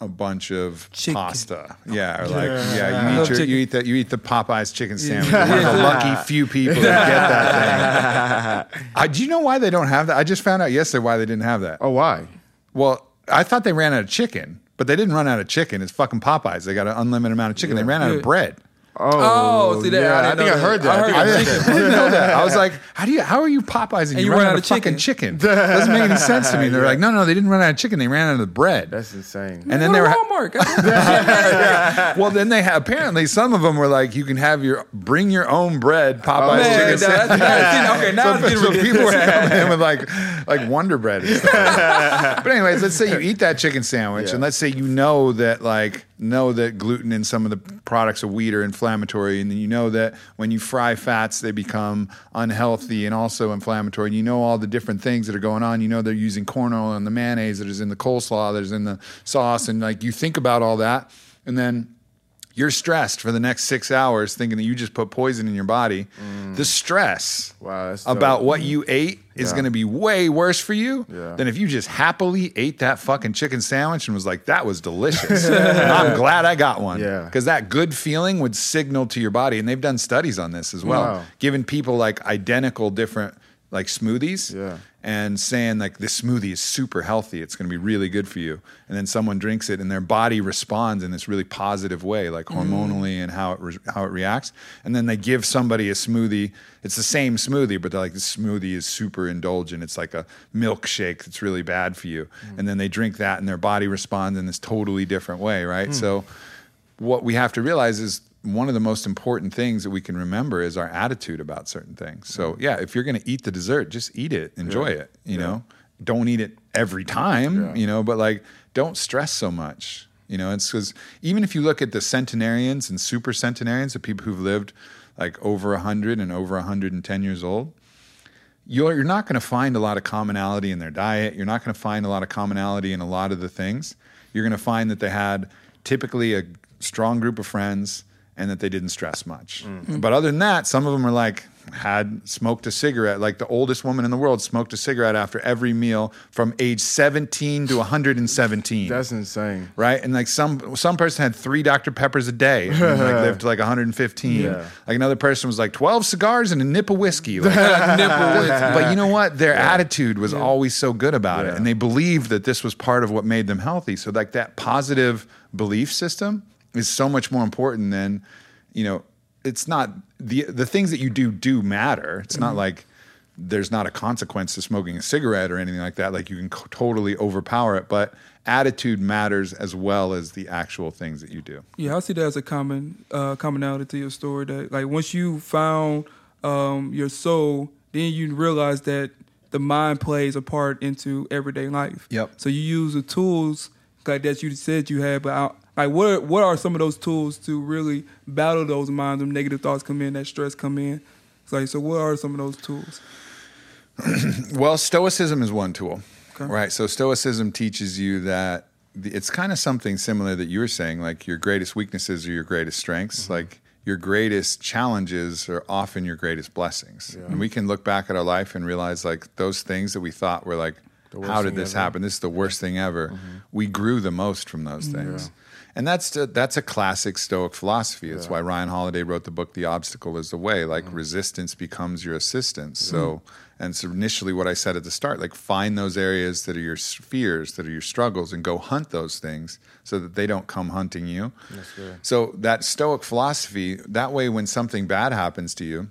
S2: a bunch of
S1: Chicken.
S2: pasta, yeah, or like yeah, you eat your, you eat that you eat the Popeyes chicken sandwich. You're one of the lucky *laughs* few people that get that thing. *laughs* Uh, do you know why they don't have that? I just found out yesterday why they didn't have that.
S3: Oh, why?
S2: Well, I thought they ran out of chicken, but they didn't run out of chicken. It's fucking Popeyes. They got an unlimited amount of chicken. They ran out of
S1: Yeah.
S2: bread.
S1: Oh, oh, see that?
S3: yeah,
S1: I
S3: I, think I heard
S1: that. I heard
S3: think
S1: it.
S3: heard
S1: Chicken.
S3: that.
S2: I didn't know that. I was like, how do you? How are you Popeyes and, you, run, out of fucking chicken? *laughs* Doesn't make any sense to me. They're like, no, no, they didn't run out of chicken. They ran out of the bread.
S3: That's insane.
S2: and then they were.
S1: Walmart. *laughs*
S2: well, then they have, apparently some of them were like, you can have your bring your own bread oh, Popeyes
S1: Man,
S2: chicken
S1: that's- that's- okay, *laughs* now
S2: so,
S1: it's
S2: so people were coming in with like like Wonder Bread. But anyways, let's say you eat that chicken sandwich, and let's say you know that like know that gluten in some of the products of wheat are inflammatory, and you know that when you fry fats, they become unhealthy and also inflammatory. And you know all the different things that are going on. You know they're using corn oil and the mayonnaise that is in the coleslaw, that is in the sauce, and like you think about all that, and then you're stressed for the next six hours thinking that you just put poison in your body. Mm. The stress
S3: Wow,
S2: about
S3: dope.
S2: what you ate is
S3: Yeah.
S2: going to be way worse for you
S3: Yeah.
S2: than if you just happily ate that fucking chicken sandwich and was like, that was delicious. *laughs* I'm glad I got one.
S3: Yeah.
S2: Because that good feeling would signal to your body. And they've done studies on this as well,
S3: Wow.
S2: giving people like identical different like smoothies
S3: Yeah.
S2: And saying like this smoothie is super healthy it's going to be really good for you. And then someone drinks it and their body responds in this really positive way like mm-hmm. hormonally and how it re- how it reacts. And then they give somebody a smoothie. It's the same smoothie but they're like this smoothie is super indulgent. It's like a milkshake that's really bad for you. Mm. And then they drink that and their body responds in this totally different way right? Mm. So what we have to realize is one of the most important things that we can remember is our attitude about certain things. So mm-hmm. yeah, if you're going to eat the dessert, just eat it, enjoy it. You know, don't eat it every time.
S3: Yeah.
S2: You know, but like don't stress so much. You know, it's because even if you look at the centenarians and super centenarians, the people who've lived like over 100 and over 110 years old, you're, you're not going to find a lot of commonality in their diet. You're not going to find a lot of commonality in a lot of the things. You're going to find that they had typically a strong group of friends and that they didn't stress much. Mm-hmm. But other than that, some of them are like, had smoked a cigarette, like the oldest woman in the world smoked a cigarette after every meal from age 17 to 117
S3: That's insane.
S2: right? And like some some person had three Dr Peppers a day, and like *laughs* lived to like 115.
S3: Yeah.
S2: Like another person was like 12 cigars and a nip of whiskey. Like, *laughs*
S1: whiskey.
S2: but you know what? Their attitude was always so good about it, and they believed that this was part of what made them healthy. So like that positive belief system is so much more important than you know. It's not the the things that you do do matter. It's not like there's not a consequence to smoking a cigarette or anything like that. Like you can co- totally overpower it, but attitude matters as well as the actual things that you do.
S1: Yeah, I see that as a common uh, commonality to your story. That like once you found um, your soul, then you realize that the mind plays a part into everyday life.
S2: Yep.
S1: So you use the tools like that you said you had, but like what what are some of those tools to really battle those minds when negative thoughts come in, that stress come in? It's like so, what are some of those tools? *clears throat*
S2: Well, Stoicism is one tool,
S1: Okay.
S2: right? So Stoicism teaches you that it's kind of something similar that you were saying, like your greatest weaknesses are your greatest strengths.
S3: Mm-hmm.
S2: Like your greatest challenges are often your greatest blessings, and we can look back at our life and realize like those things that we thought were like, how did this
S3: ever. Mm-hmm.
S2: happen? This is the worst thing ever. We grew the most from those things. And that's that's a classic Stoic philosophy. That's why Ryan Holiday wrote the book "The Obstacle Is the Way." Like
S3: Mm-hmm.
S2: resistance becomes your assistance. So, and so initially, what I said at the start, like find those areas that are your fears, that are your struggles, and go hunt those things so that they don't come hunting you. So that Stoic philosophy, that way, when something bad happens to you,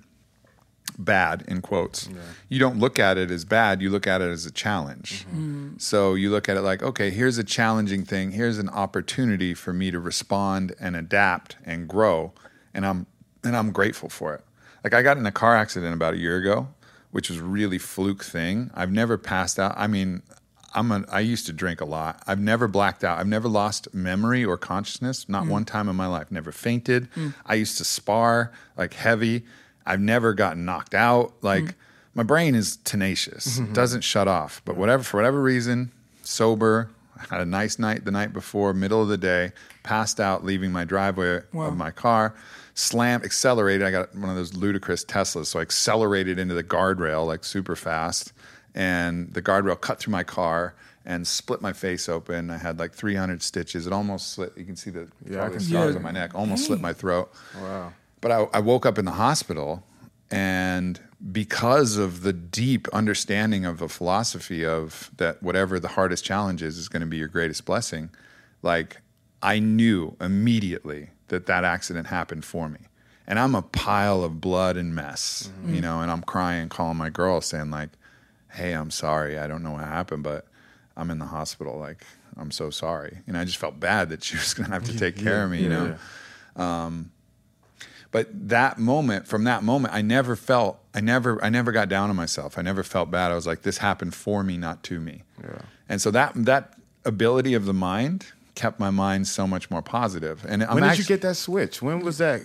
S2: bad in quotes. You don't look at it as bad you look at it as a challenge. Mm-hmm. Mm. So you look at it like okay here's a challenging thing here's an opportunity for me to respond and adapt and grow and i'm and i'm grateful for it. Like i got in a car accident about a year ago which was a really fluke thing. I've never passed out. I mean i'm a, i used to drink a lot. I've never blacked out. I've never lost memory or consciousness not mm. one time in my life. Never fainted. Mm. I used to spar like heavy I've never gotten knocked out. Like mm-hmm. my brain is tenacious, It doesn't shut off. But whatever, for whatever reason, sober, had a nice night the night before, middle of the day, passed out, leaving my driveway
S1: Wow.
S2: of my car, slammed, accelerated. I got one of those ludicrous Teslas, so I accelerated into the guardrail like super fast, and the guardrail cut through my car. And split my face open. I had like 300 stitches. It almost slit. You can see the,
S3: Yeah, I
S2: probably
S3: can
S2: the scars on my neck. Almost slit my throat.
S3: Wow.
S2: But I, I woke up in the hospital, and because of the deep understanding of the philosophy of that, whatever the hardest challenge is, is going to be your greatest blessing. Like I knew immediately that that accident happened for me, and I'm a pile of blood and mess, mm-hmm. you know. And I'm crying, calling my girl, saying like, "Hey, I'm sorry. I don't know what happened, but I'm in the hospital. Like." I'm so sorry. And I just felt bad that she was going to have to take care of me, you know? Um, but that moment from that moment i never felt i never i never got down on myself i never felt bad i was like this happened for me not to me
S3: Yeah.
S2: and so that that ability of the mind kept my mind so much more positive and I'm
S3: When did
S2: actu-
S3: you get that switch? When was that?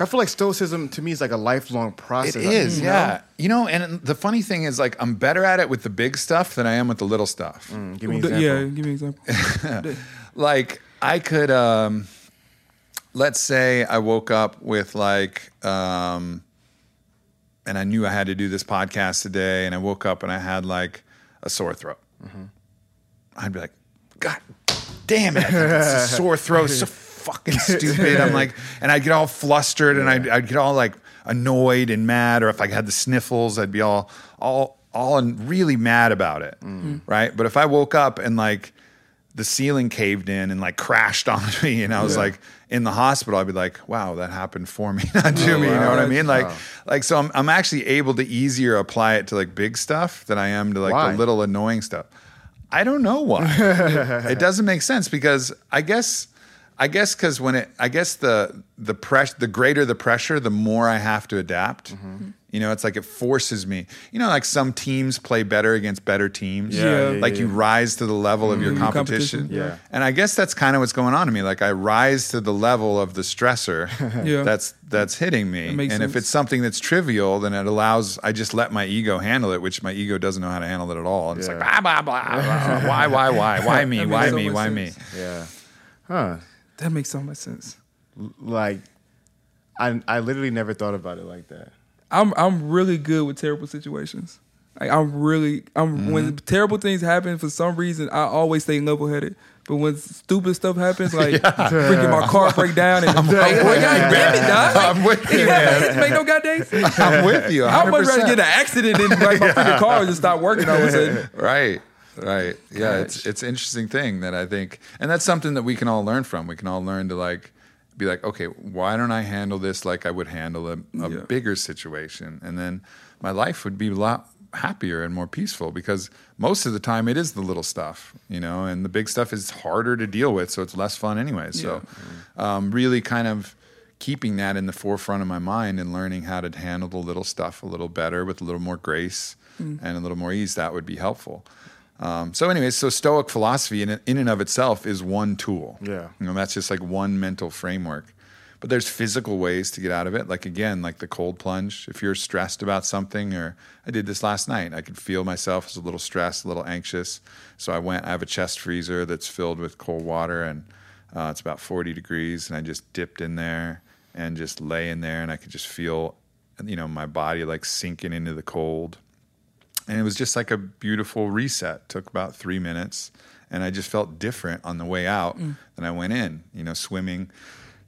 S3: I feel like stoicism to me is like a lifelong process.
S2: it is
S3: you know?
S2: yeah you know and the funny thing is like i'm better at it with the big stuff than i am with the little stuff
S3: Give me an
S1: yeah, give me an example. *laughs*
S2: like I could um let's say I woke up with like um and I knew I had to do this podcast today and I woke up and I had like a sore throat. Mm-hmm. I'd be like, God damn it. It's a sore throat. So fucking stupid. I'm like, and I'd get all flustered and I'd, I'd get all like annoyed and mad. Or if I had the sniffles, I'd be all, all, all and really mad about it. Mm. Mm-hmm. Right. But if I woke up and like the ceiling caved in and like crashed onto *laughs* me and I was like in the hospital, I'd be like, wow, that happened for me, *laughs* not to me. You know what I mean? Like,
S3: Wow.
S2: like, so I'm, I'm actually able to easier apply it to like big stuff than I am to like
S3: Why?
S2: the little annoying stuff. I don't know why. *laughs* it doesn't make sense because I guess I guess because when it, I guess the the press, the greater the pressure, the more I have to adapt.
S3: Mm-hmm.
S2: You know, it's like it forces me. You know, like some teams play better against better teams.
S3: Yeah, yeah,
S2: like
S3: yeah.
S2: you rise to the level of your
S1: Mhm.
S2: competition.
S1: Competition,
S3: yeah.
S2: And I guess that's kind of what's going on to me. Like I rise to the level of the stressor *laughs*
S1: Yeah.
S2: that's that's hitting me.
S1: That
S2: And
S1: makes
S2: if it's something that's trivial, then it allows I just let my ego handle it, which my ego doesn't know how to handle it at all. And it's like
S3: Yeah.
S2: blah blah blah. blah. why why why *laughs* why me? Why
S1: makes so
S2: me?
S1: much
S2: Why me?
S3: Yeah. Huh.
S1: That makes so much sense.
S3: Like, I I literally never thought about it like that.
S1: I'm I'm really good with terrible situations. Like I'm really I'm when mm-hmm. terrible things happen for some reason I always stay level headed. But when stupid stuff happens, like *laughs* freaking my car break down and *laughs* I'm like, oh, God damn it, *laughs* dog.
S2: I'm with you, man.
S1: Make no goddamn sense.
S2: I'm with you.
S1: I would much rather
S2: 100%.
S1: get an accident than like my freaking car and just stop working all of a sudden.
S2: Right. Right. Yeah, it's it's an interesting thing that I think and that's something that we can all learn from. We can all learn to like be like, okay, why don't I handle this like I would handle a, a
S1: Yeah.
S2: bigger situation? And then my life would be a lot happier and more peaceful because most of the time it is the little stuff, you know, and the big stuff is harder to deal with, so it's less fun anyway. So um, really kind of keeping that in the forefront of my mind and learning how to handle the little stuff a little better with a little more grace and a little more ease, that would be helpful. Um, so, anyways, so Stoic philosophy in, in and of itself is one tool.
S3: Yeah.
S2: You know, that's just like one mental framework. But there's physical ways to get out of it. Like, again, like the cold plunge. If you're stressed about something, or I did this last night, I could feel myself as a little stressed, a little anxious. So I went, I have a chest freezer that's filled with cold water, and uh, it's about 40 degrees. And I just dipped in there and just lay in there, and I could just feel, you know, my body like sinking into the cold and it was just like a beautiful reset. Took about three minutes and i just felt different on the way out
S1: Mm.
S2: than i went in you know swimming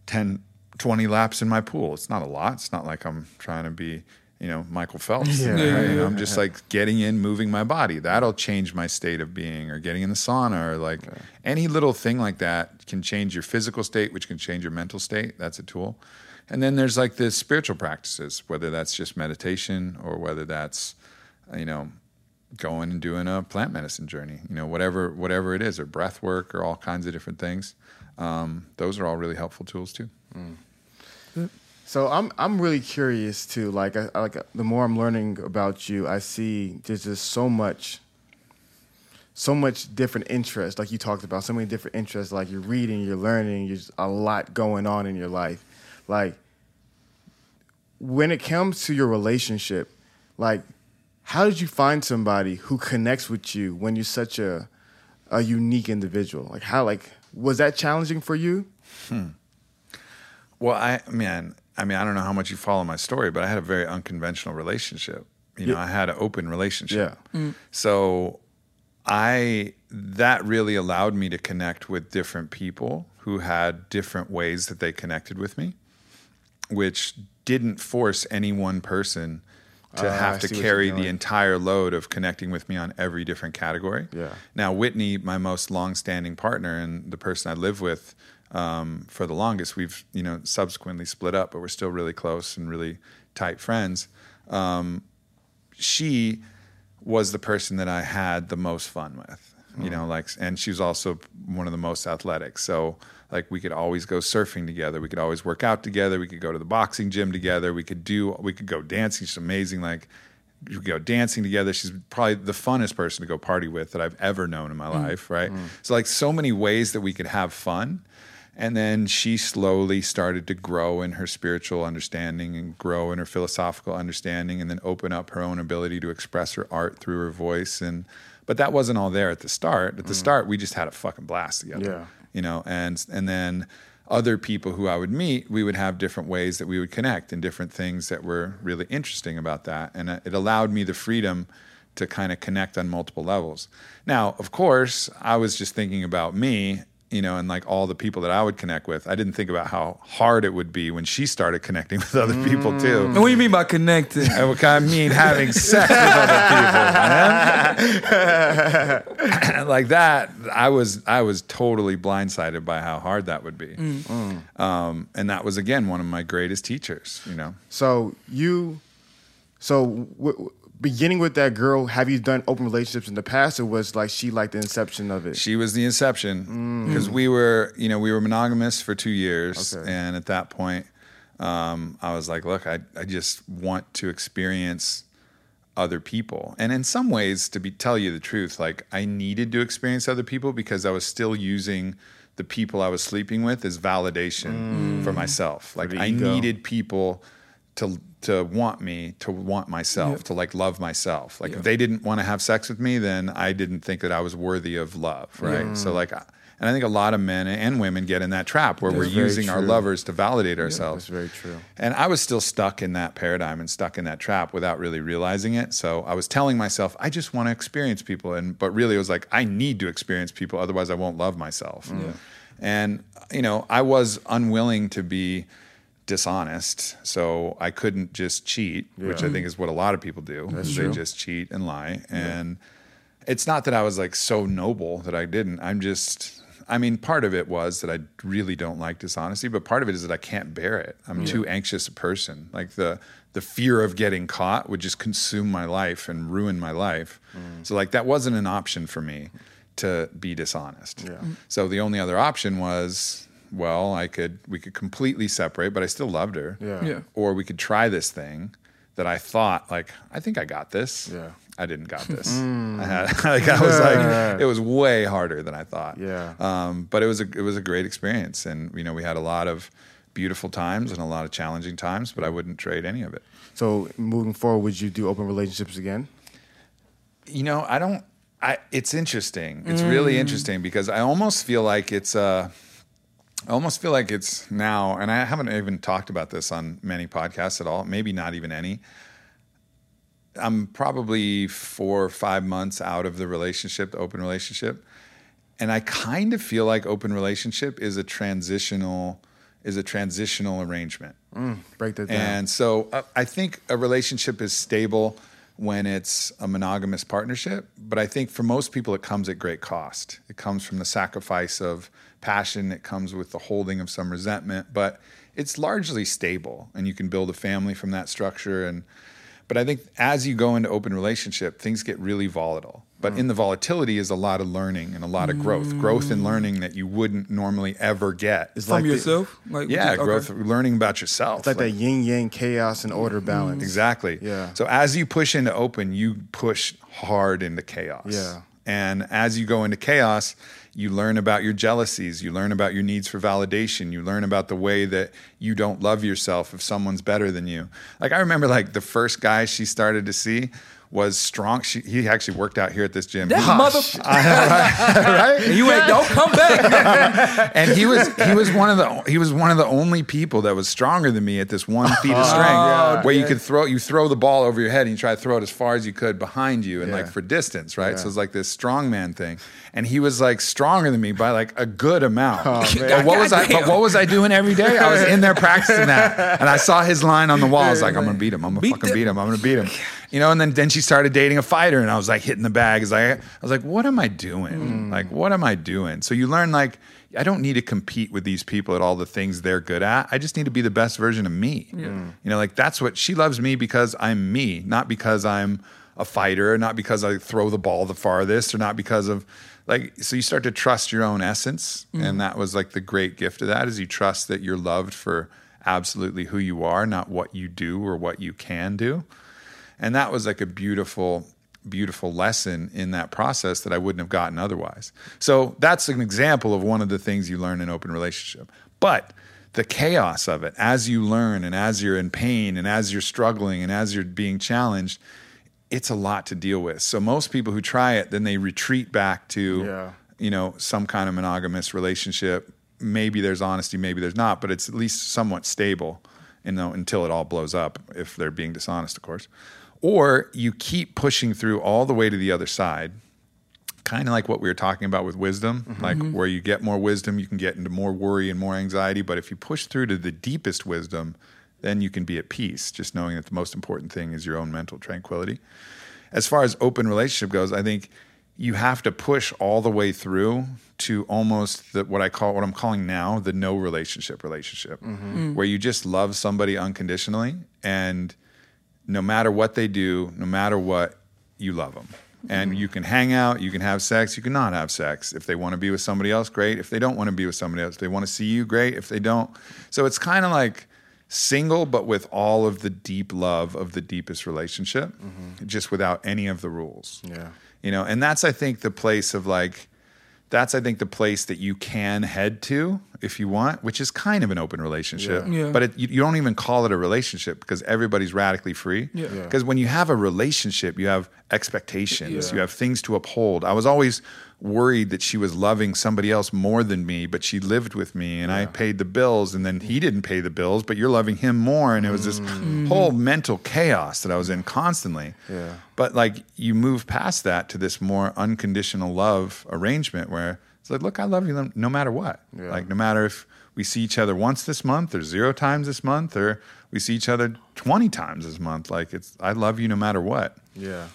S2: 10 20 laps in my pool. It's not a lot. It's not like i'm trying to be you know michael phelps. *laughs*
S3: Yeah.
S2: right?
S1: Yeah, yeah,
S2: i'm just like getting in moving my body. That'll change my state of being or getting in the sauna or like any little thing like that can change your physical state which can change your mental state. That's a tool. And then there's like the spiritual practices whether that's just meditation or whether that's you know, going and doing a plant medicine journey, you know, whatever whatever it is, or breath work, or all kinds of different things. Um, those are all really helpful tools too.
S3: So I'm I'm really curious too. Like I- like the more I'm learning about you, I see there's just so much, so much different interest. Like you talked about, so many different interests. Like you're reading, you're learning. There's a lot going on in your life. Like when it comes to your relationship, like how did you find somebody who connects with you when you're such a a unique individual? Like how like was that challenging for you? Hmm.
S2: Well, I man, I mean, I don't know how much you follow my story, but I had a very unconventional relationship. You know, I had an open relationship.
S3: Yeah. Mm.
S2: So I that really allowed me to connect with different people who had different ways that they connected with me, which didn't force any one person to
S3: I
S2: have to
S3: what you're
S2: carry the entire load of connecting with me on every different category.
S3: Yeah.
S2: Now, Whitney, my most long-standing partner and the person I live with um, for the longest, we've you know subsequently split up, but we're still really close and really tight friends. Um, she was the person that I had the most fun with. You know, like, and she was also one of the most athletic. So, like, we could always go surfing together. We could always work out together. We could go to the boxing gym together. We could do, we could go dancing. She's amazing. Like, we could go dancing together. She's probably the funnest person to go party with that I've ever known in my mm. life. Right. Mm. So, like, so many ways that we could have fun. And then she slowly started to grow in her spiritual understanding and grow in her philosophical understanding and then open up her own ability to express her art through her voice. And but that wasn't all there at the start. At the mm. start, we just had a fucking blast together.
S3: Yeah.
S2: You know, and and then other people who I would meet, we would have different ways that we would connect and different things that were really interesting about that. And it allowed me the freedom to kind of connect on multiple levels. Now, of course, I was just thinking about me, you know, and like all the people that I would connect with. I didn't think about how hard it would be when she started connecting *laughs* with other people too.
S1: And what do you mean by connecting?
S2: I would kind of mean having sex with other people, man. *laughs* like that, I was I was totally blindsided by how hard that would be, mm. Mm. um, and that was again one of my greatest teachers. You know,
S3: So you, so w- w- beginning with that girl, have you done open relationships in the past, or was like she like the inception of it?
S2: She was the inception because we were, you know, we were monogamous for two years,
S3: Okay.
S2: and at that point, um, I was like, look, I, I just want to experience other people, and in some ways, to be tell you the truth, like I needed to experience other people because I was still using the people I was sleeping with as validation for myself. Like I needed people to to want me to want myself
S1: Yeah.
S2: to like love myself like
S1: Yeah.
S2: if they didn't want to have sex with me then i didn't think that i was worthy of love right so like and i think a lot of men and women get in that trap where
S3: That's
S2: we're using our lovers to validate ourselves
S3: That's very true.
S2: and I was still stuck in that paradigm and stuck in that trap without really realizing it. So I was telling myself, I just want to experience people. And but really it was like, I need to experience people, otherwise I won't love myself. And you know, I was unwilling to be dishonest. So I couldn't just cheat, which I think is what a lot of people do. is they
S3: true.
S2: just cheat and lie. And it's not that I was like so noble that I didn't. I'm just I mean, part of it was that I really don't like dishonesty, but part of it is that I can't bear it. I'm too anxious a person. Like the the fear of getting caught would just consume my life and ruin my life. Mm. So like that wasn't an option for me to be dishonest.
S3: Yeah.
S2: So the only other option was well, I could we could completely separate, but I still loved her.
S3: Yeah.
S1: Yeah.
S2: Or we could try this thing that I thought like I think I got this.
S3: Yeah.
S2: I didn't got *laughs* this. I had *laughs* like I was like it was way harder than I thought.
S3: Yeah.
S2: Um, but it was a it was a great experience, and you know we had a lot of beautiful times and a lot of challenging times, but I wouldn't trade any of it.
S3: So moving forward, would you do open relationships again?
S2: You know, I don't. I it's interesting. It's really interesting because I almost feel like it's uh I almost feel like it's now, and I haven't even talked about this on many podcasts at all. Maybe not even any. I'm probably four or five months out of the relationship, the open relationship, and I kind of feel like open relationship is a transitional is a transitional arrangement.
S3: Break that down.
S2: And so uh, I think a relationship is stable when it's a monogamous partnership, but I think for most people it comes at great cost. It comes from the sacrifice of passion, it comes with the holding of some resentment, but it's largely stable and you can build a family from that structure and but I think as you go into open relationship, things get really volatile. But in the volatility is a lot of learning and a lot of growth, growth and learning that you wouldn't normally ever get.
S3: It's
S1: From
S3: like the-
S1: yourself? like
S2: yeah,
S1: okay.
S2: growth, learning about yourself.
S3: it's like that yin yang chaos and order balance.
S2: Exactly.
S3: Yeah.
S2: So as you push into open, you push hard into chaos.
S3: Yeah.
S2: And as you go into chaos, you learn about your jealousies, you learn about your needs for validation, you learn about the way that you don't love yourself if someone's better than you. Like I remember like the first guy she started to see was strong. She, he actually worked out here at this gym.
S1: That *laughs* motherfucker.
S2: right?
S1: You ain't don't come back. *laughs*
S2: and he was he was one of the he was one of the only people that was stronger than me at this one feet of oh, strength
S3: yeah.
S2: where you could throw you throw the ball over your head and you try to throw it as far as you could behind you and
S3: Yeah.
S2: like for distance right so
S3: Yeah.
S2: it's like this strongman thing and he was like stronger than me by like a good amount oh,
S3: man.
S2: but what was I but what was I doing every day I was in there practicing that and I saw his line on the wall I was like I'm gonna beat him I'm gonna
S1: Beat
S2: fucking
S1: the-
S2: beat him I'm gonna beat him you know and then then she started dating a fighter and I was like hitting the bag as I I was like what am I doing hmm. like what am I doing so you learn like I don't need to compete with these people at all the things they're good at. I just need to be the best version of me. Hmm. You know, like that's what she loves me because I'm me, not because I'm a fighter, not because I throw the ball the farthest, or not because of like. So you start to trust your own essence, and hmm. that was like the great gift of that is you trust that you're loved for absolutely who you are, not what you do or what you can do. And that was like a beautiful, beautiful lesson in that process that I wouldn't have gotten otherwise. So that's an example of one of the things you learn in open relationship. But the chaos of it, as you learn and as you're in pain and as you're struggling and as you're being challenged, it's a lot to deal with. So most people who try it, then they retreat back to,
S3: Yeah.
S2: you know, some kind of monogamous relationship. Maybe there's honesty, maybe there's not, but it's at least somewhat stable, you know, until it all blows up. If they're being dishonest, of course. Or you keep pushing through all the way to the other side, kind of like what we were talking about with wisdom, mm-hmm. like mm-hmm. where you get more wisdom, you can get into more worry and more anxiety. But if you push through to the deepest wisdom, then you can be at peace, just knowing that the most important thing is your own mental tranquility. As far as open relationship goes, I think you have to push all the way through to almost the, what I call what I'm calling now the no relationship relationship, mm-hmm. mm. where you just love somebody unconditionally and no matter what they do, no matter what, you love them. And mm-hmm. you can hang out, you can have sex, you can not have sex. If they want to be with somebody else, great. If they don't want to be with somebody else, they want to see you, great. If they don't. So it's kind of like single, but with all of the deep love of the deepest relationship, mm-hmm. just without any of the rules.
S3: Yeah.
S2: You know, and that's, I think, the place of like, that's I think the place that you can head to if you want, which is kind of an open relationship.
S1: Yeah. Yeah.
S2: But it, you, you don't even call it a relationship because everybody's radically free.
S1: Yeah. Yeah.
S2: Because when you have a relationship, you have expectations,
S1: Yeah.
S2: you have things to uphold. I was always worried that she was loving somebody else more than me, but she lived with me and I paid the bills and then he didn't pay the bills, but you're loving him more. And it was this mm. whole mm-hmm. mental chaos that I was in constantly.
S3: Yeah.
S2: But like you move past that to this more unconditional love arrangement where it's like, look, I love you no matter what.
S3: Yeah.
S2: Like no matter if we see each other once this month or zero times this month or we see each other 20 times this month. Like it's, I love you no matter what.
S3: Yeah.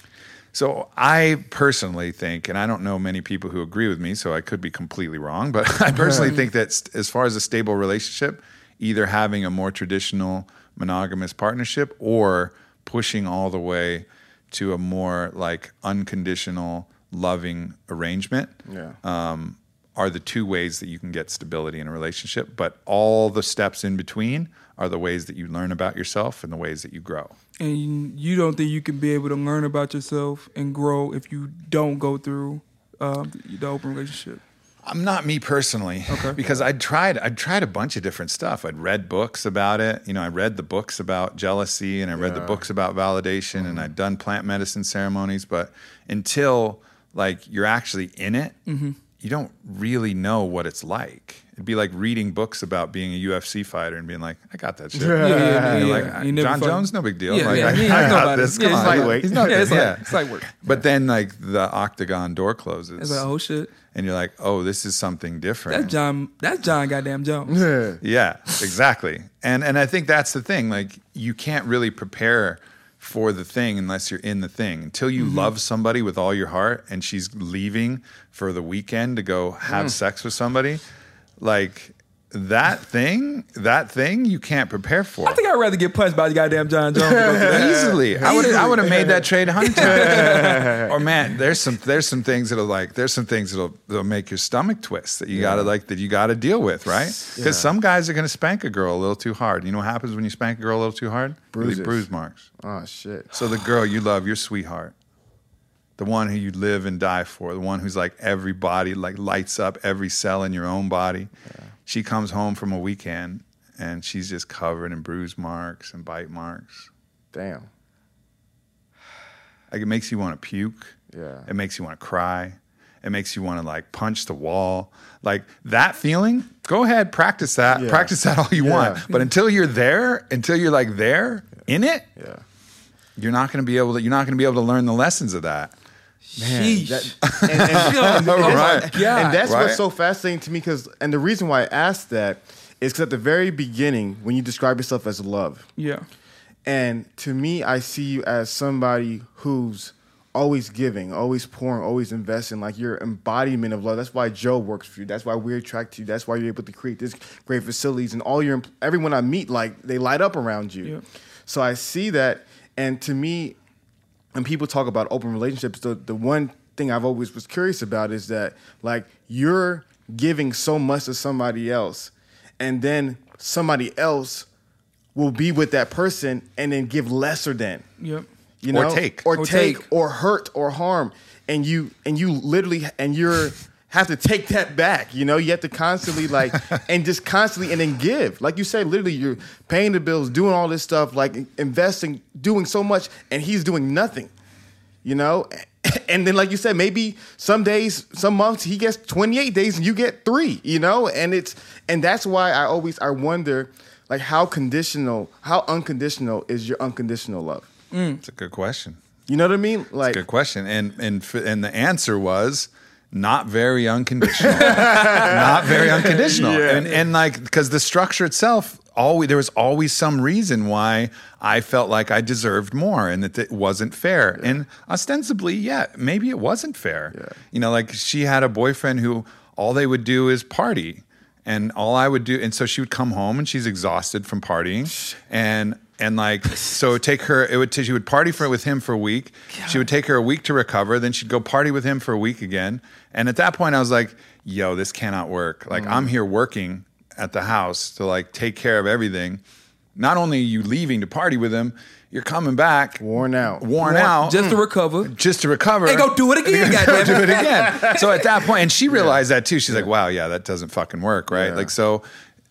S2: So I personally think, and I don't know many people who agree with me, so I could be completely wrong, but *laughs* I personally think that st- as far as a stable relationship, either having a more traditional monogamous partnership or pushing all the way to a more like unconditional loving arrangement
S3: Yeah.
S2: um, are the two ways that you can get stability in a relationship. But all the steps in between are the ways that you learn about yourself and the ways that you grow.
S1: And you don't think you can be able to learn about yourself and grow if you don't go through um, the open relationship.
S2: I'm not me personally,
S1: Okay. *laughs*
S2: because I tried. I tried a bunch of different stuff. I'd read books about it. You know, I read the books about jealousy, and I read the books about validation, and I'd done plant medicine ceremonies. But until like you're actually in it, you don't really know what it's like. It'd be like reading books about being a UFC fighter and being like, "I got that *laughs* shit."
S1: Yeah, yeah, yeah.
S2: And
S1: yeah.
S2: like,
S1: You
S2: John
S1: fought-
S2: Jones, no big deal.
S1: Yeah,
S2: like,
S1: yeah,
S2: I,
S1: he
S2: I *laughs* got this.
S1: Yeah,
S2: Come
S1: it's
S2: on,
S3: lightweight.
S2: He's not.
S1: Yeah, *laughs* it's like-
S2: yeah.
S1: it's like work.
S2: But then, like the octagon door closes,
S1: It's like, oh shit,
S2: and you're like, "Oh, this is something different."
S1: that's John. That's John goddamn Jones.
S3: Yeah.
S2: Yeah, exactly. And and I think that's the thing. Like you can't really prepare for the thing unless you're in the thing. Until you mm-hmm. love somebody with all your heart and she's leaving for the weekend to go have mm. sex with somebody, like that thing, that thing you can't prepare for.
S1: I think I'd rather get punched by the goddamn John Jones. than go through that.
S2: Easily, I would I would have made that trade hundred *laughs* times. or man, there's some there's some things that'll like there's some things that'll that'll make your stomach twist that you gotta like that you gotta deal with, right? Because
S3: Yeah.
S2: some guys are gonna spank a girl a little too hard. You know what happens when you spank a girl a little too hard? Really bruise marks.
S3: Oh shit.
S2: So the girl you love, your sweetheart, the one who you live and die for, the one who's like every body like lights up every cell in your own body. She comes home from a weekend and she's just covered in bruise marks and bite marks.
S3: Damn.
S2: Like it makes you want to puke.
S3: Yeah.
S2: It makes you want to cry. It makes you want to like punch the wall. Like that feeling, go ahead, practice that.
S3: Yeah.
S2: Practice that all you
S3: Yeah.
S2: want. But *laughs* until you're there, until you're like there in it,
S3: Yeah.
S2: you're not going to be able to you're not going to be able to learn the lessons of that.
S1: Sheesh.
S3: That- *laughs* and, and- and-
S2: right.
S1: God.
S3: and that's
S2: Right.
S3: what's so fascinating to me because and the reason why I asked that is because at the very beginning when you describe yourself as love
S1: yeah.
S3: and to me I see you as somebody who's always giving always pouring always investing like your embodiment of love that's why Joe works for you that's why we're attracted to you that's why you're able to create this great facilities and all your everyone I meet like they light up around you
S1: Yeah.
S3: so I see that and to me when people talk about open relationships, the, the one thing I've always was curious about is that like you're giving so much to somebody else, and then somebody else will be with that person and then give lesser than.
S1: Yep.
S3: You
S2: Or
S3: know?
S2: take.
S3: or,
S1: Or
S3: take,
S1: take.
S3: or hurt, or harm, and you and you literally and you're have to take that back. You know, you have to constantly like *laughs* and just constantly and then give. Like you say, literally, you're paying the bills, doing all this stuff, like investing, doing so much, and he's doing nothing. You know, *laughs* and then like you said, maybe some days, some months he gets 28 days and you get three. You know, and it's and that's why I always I wonder like how conditional, how unconditional is your unconditional love.
S2: It's a good question.
S3: You know what I mean? Like
S2: Good question. And and and the answer was not very unconditional. *laughs* not very unconditional.
S3: Yeah.
S2: And and like because the structure itself always there was always some reason why I felt like I deserved more and that it wasn't fair. And ostensibly, yeah, maybe it wasn't fair.
S3: Yeah.
S2: You know, like she had a boyfriend who all they would do is party. And all I would do, and so she would come home and she's exhausted from partying. And And like, so it would take her, it would, she would party for with him for a week. She would take her a week to recover. Then she'd go party with him for a week again. And at that point, I was like, yo, this cannot work. Like, I'm mm. here working at the house to like take care of everything. Not only are you leaving to party with him, you're coming back
S3: Worn out.
S2: worn out,
S1: just to recover.
S2: just to recover.
S1: Hey, go do it again, *laughs*
S2: Go do
S1: it.
S2: it again. So at that point, and she realized that too. She's like, "Wow, yeah, that doesn't fucking work, right?"
S3: Yeah.
S2: Like so.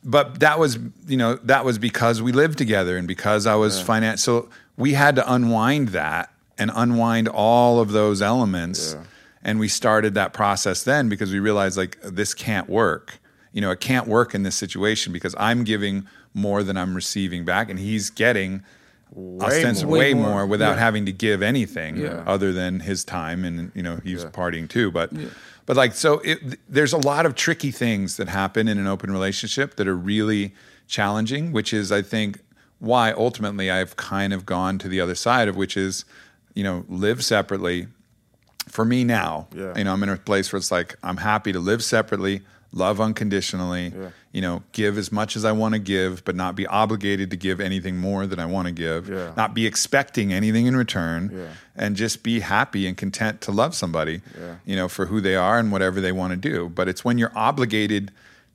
S2: But that was, you know, that was because we lived together and because I was finance. So we had to unwind that and unwind all of those elements.
S3: Yeah.
S2: And we started that process then because we realized like this can't work. You know, it can't work in this situation because I'm giving more than I'm receiving back, and he's getting ostensibly
S1: more.
S2: way
S1: Way
S2: more,
S1: more.
S2: without
S1: Yeah.
S2: having to give anything
S1: Yeah.
S2: other than his time and you know he's
S3: Yeah.
S2: partying too but but like so it, there's a lot of tricky things that happen in an open relationship that are really challenging which is i think why ultimately i've kind of gone to the other side of which is you know live separately for me now
S3: Yeah.
S2: you know i'm in a place where it's like i'm happy to live separately love unconditionally
S3: Yeah.
S2: you know give as much as i want to give but not be obligated to give anything more than i want to give
S3: Yeah.
S2: not be expecting anything in return
S3: Yeah.
S2: and just be happy and content to love somebody you know for who they are and whatever they want to do but it's when you're obligated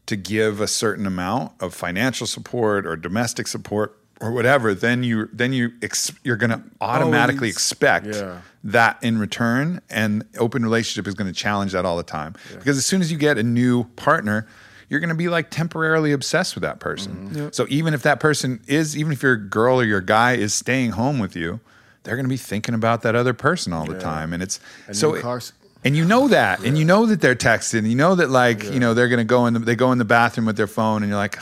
S2: to give a certain amount of financial support or domestic support or whatever then you then you ex- you're going to automatically
S1: Always.
S2: expect
S3: Yeah.
S2: that in return and open relationship is going to challenge that all the time because as soon as you get a new partner you're going to be like temporarily obsessed with that person
S3: Mm-hmm.
S1: Yep.
S2: so even if that person is even if your girl or your guy is staying home with you they're going to be thinking about that other person all the time and it's
S3: And
S2: so
S3: new cars-
S2: and you know that and you know that they're texting you know that like you know they're going to go in the, they go in the bathroom with their phone and you're like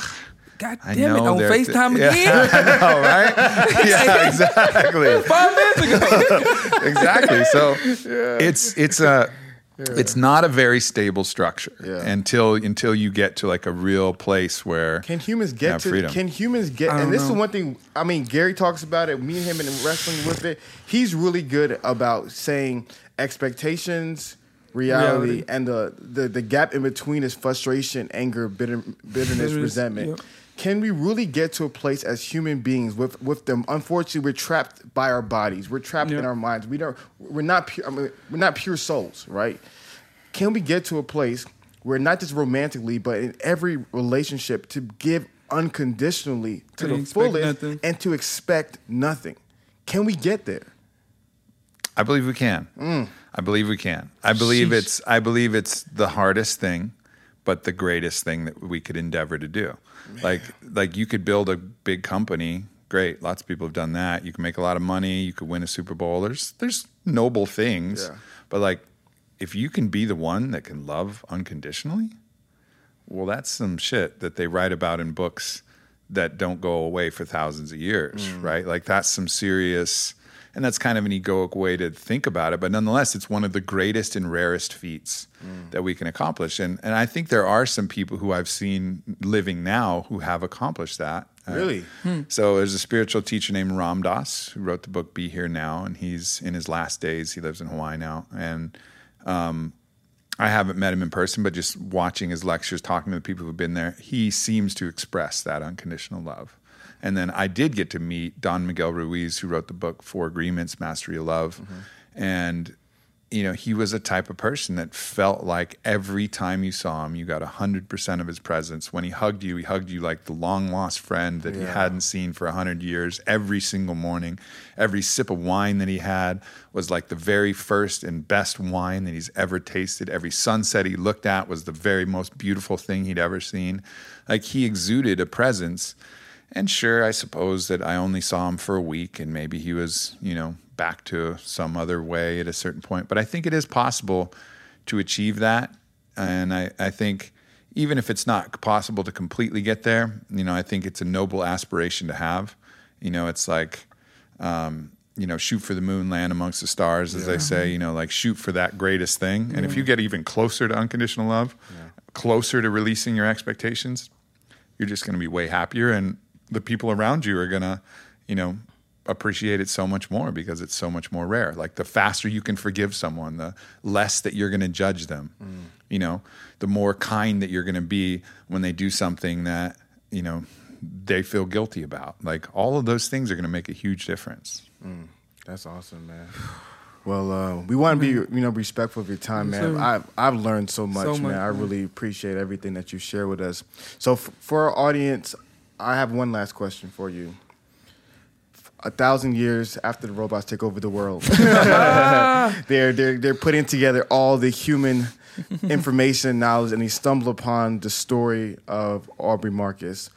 S1: God
S2: I
S1: damn it,
S2: know
S1: on
S2: they're-
S1: FaceTime
S2: Yeah,
S1: again? *laughs*
S2: I know, right? *laughs* yeah, exactly.
S1: Five minutes ago. *laughs*
S2: exactly. So it's it's a it's not a very stable structure
S3: Yeah.
S2: until until you get to like a real place where
S3: Can humans get
S2: have
S3: to?
S2: freedom.
S3: Can humans get? And
S1: don't
S3: this is
S1: know.
S3: one thing. I mean, Gary talks about it. Me and him and wrestling with it. He's really good about saying expectations, reality,
S1: Reality.
S3: and the, the the gap in between is frustration, anger, bitter, bitterness,
S1: Bitterness,
S3: resentment.
S1: yep.
S3: Can we really get to a place as human beings with with them? Unfortunately, we're trapped by our bodies. We're trapped in our minds. We don't. We're not pure. I mean, we're not pure souls, right? Can we get to a place where not just romantically, but in every relationship, to give unconditionally to
S1: And
S3: the fullest
S1: nothing.
S3: and to expect nothing? Can we get there?
S2: I believe we can. Mm. I believe we can. I believe
S1: Sheesh.
S2: it's I believe it's the hardest thing, but the greatest thing that we could endeavor to do. Like like you could build a big company. Great. Lots of people have done that. You can make a lot of money. You could win a Super Bowl. There's there's noble things.
S3: Yeah.
S2: But like if you can be the one that can love unconditionally, well that's some shit that they write about in books that don't go away for thousands of years, mm. right? Like that's some serious and that's kind of an egoic way to think about it, but nonetheless it's one of the greatest and rarest feats that we can accomplish. And and I think there are some people who I've seen living now who have accomplished that. Uh,
S3: Really?
S2: so there's a spiritual teacher named Ram Dass who wrote the book Be Here Now, and he's in his last days. He lives in Hawaii now, and um, I haven't met him in person, but just watching his lectures, talking to the people who've been there, he seems to express that unconditional love. And then I did get to meet Don Miguel Ruiz, who wrote the book Four Agreements, Mastery of Love, mm-hmm. and you know, he was a type of person that felt like every time you saw him, you got 100% of his presence. When he hugged you, he hugged you like the long lost friend that he hadn't seen for 100 years every single morning. Every sip of wine that he had was like the very first and best wine that he's ever tasted. Every sunset he looked at was the very most beautiful thing he'd ever seen. Like he exuded a presence. And sure, I suppose that I only saw him for a week and maybe he was, you know, back to some other way at a certain point. But I think it is possible to achieve that. And I, I think even if it's not possible to completely get there, you know, I think it's a noble aspiration to have. You know, it's like, um, you know, shoot for the moon, land amongst the stars, as they say, you know, like shoot for that greatest thing. And if you get even closer to unconditional love, closer to releasing your expectations, you're just going to be way happier and the people around you are going to you know appreciate it so much more because it's so much more rare like the faster you can forgive someone the less that you're going to judge them you know the more kind that you're going to be when they do something that you know they feel guilty about. Like all of those things are going to make a huge difference.
S3: That's awesome, man. *sighs* Well, uh, we want to be you know respectful of your time, man.
S1: sir.
S3: I've I've learned so much,
S1: So
S3: man.
S1: much,
S3: I really appreciate everything that you share with us. So f- for our audience, I have one last question for you. A thousand years after the robots take over the world, *laughs* *laughs* they're they're they're putting together all the human *laughs* information knowledge, and they stumble upon the story of Aubrey Marcus.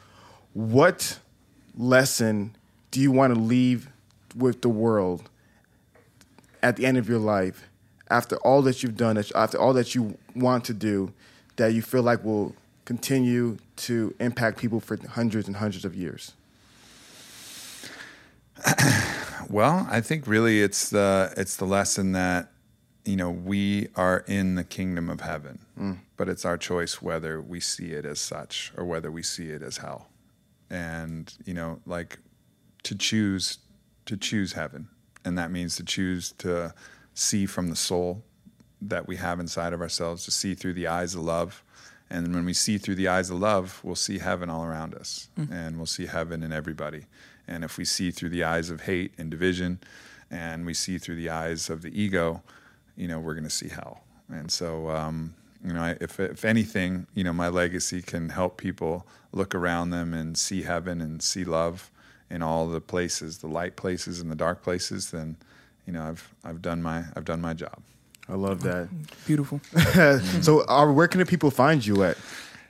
S3: What lesson do you want to leave with the world at the end of your life, after all that you've done, after all that you want to do, that you feel like will continue to impact people for hundreds and hundreds of years? *clears throat*
S2: Well, I think really it's the it's the lesson that you know we are in the kingdom of heaven, mm. but it's our choice whether we see it as such or whether we see it as hell. And you know, like to choose to choose heaven, and that means to choose to see from the soul that we have inside of ourselves, to see through the eyes of love. And when we see through the eyes of love, we'll see heaven all around us, and we'll see heaven in everybody. And if we see through the eyes of hate and division, and we see through the eyes of the ego, you know, we're going to see hell. And so, um, you know, I- if if anything, you know, my legacy can help people look around them and see heaven and see love in all the places, the light places and the dark places. Then, you know, I've I've done my I've done my job.
S3: I love that.
S1: Beautiful. *laughs*
S3: so, uh, where can the people find you at?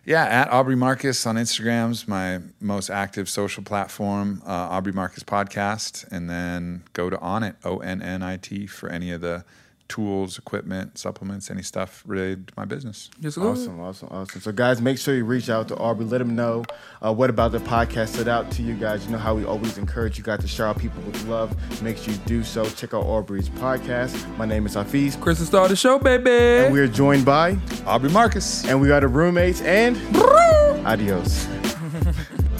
S2: Yeah, at Aubrey Marcus on Instagram's my most active social platform, uh, Aubrey Marcus Podcast, and then go to Onnit, O N N I T, for any of the tools, equipment, supplements, any stuff related to my business.
S1: Just.
S3: Awesome, awesome, awesome. So, guys, make sure you reach out to Aubrey. Let him know uh, what about the podcast stood out to you guys. You know how we always encourage you guys to shower people with love. Make sure you do so. Check out Aubrey's podcast. My name is Hafeez.
S1: Chris is star the show, baby.
S3: And we are joined by,
S2: Aubrey Marcus.
S3: and we are the roommates, and adios. *laughs*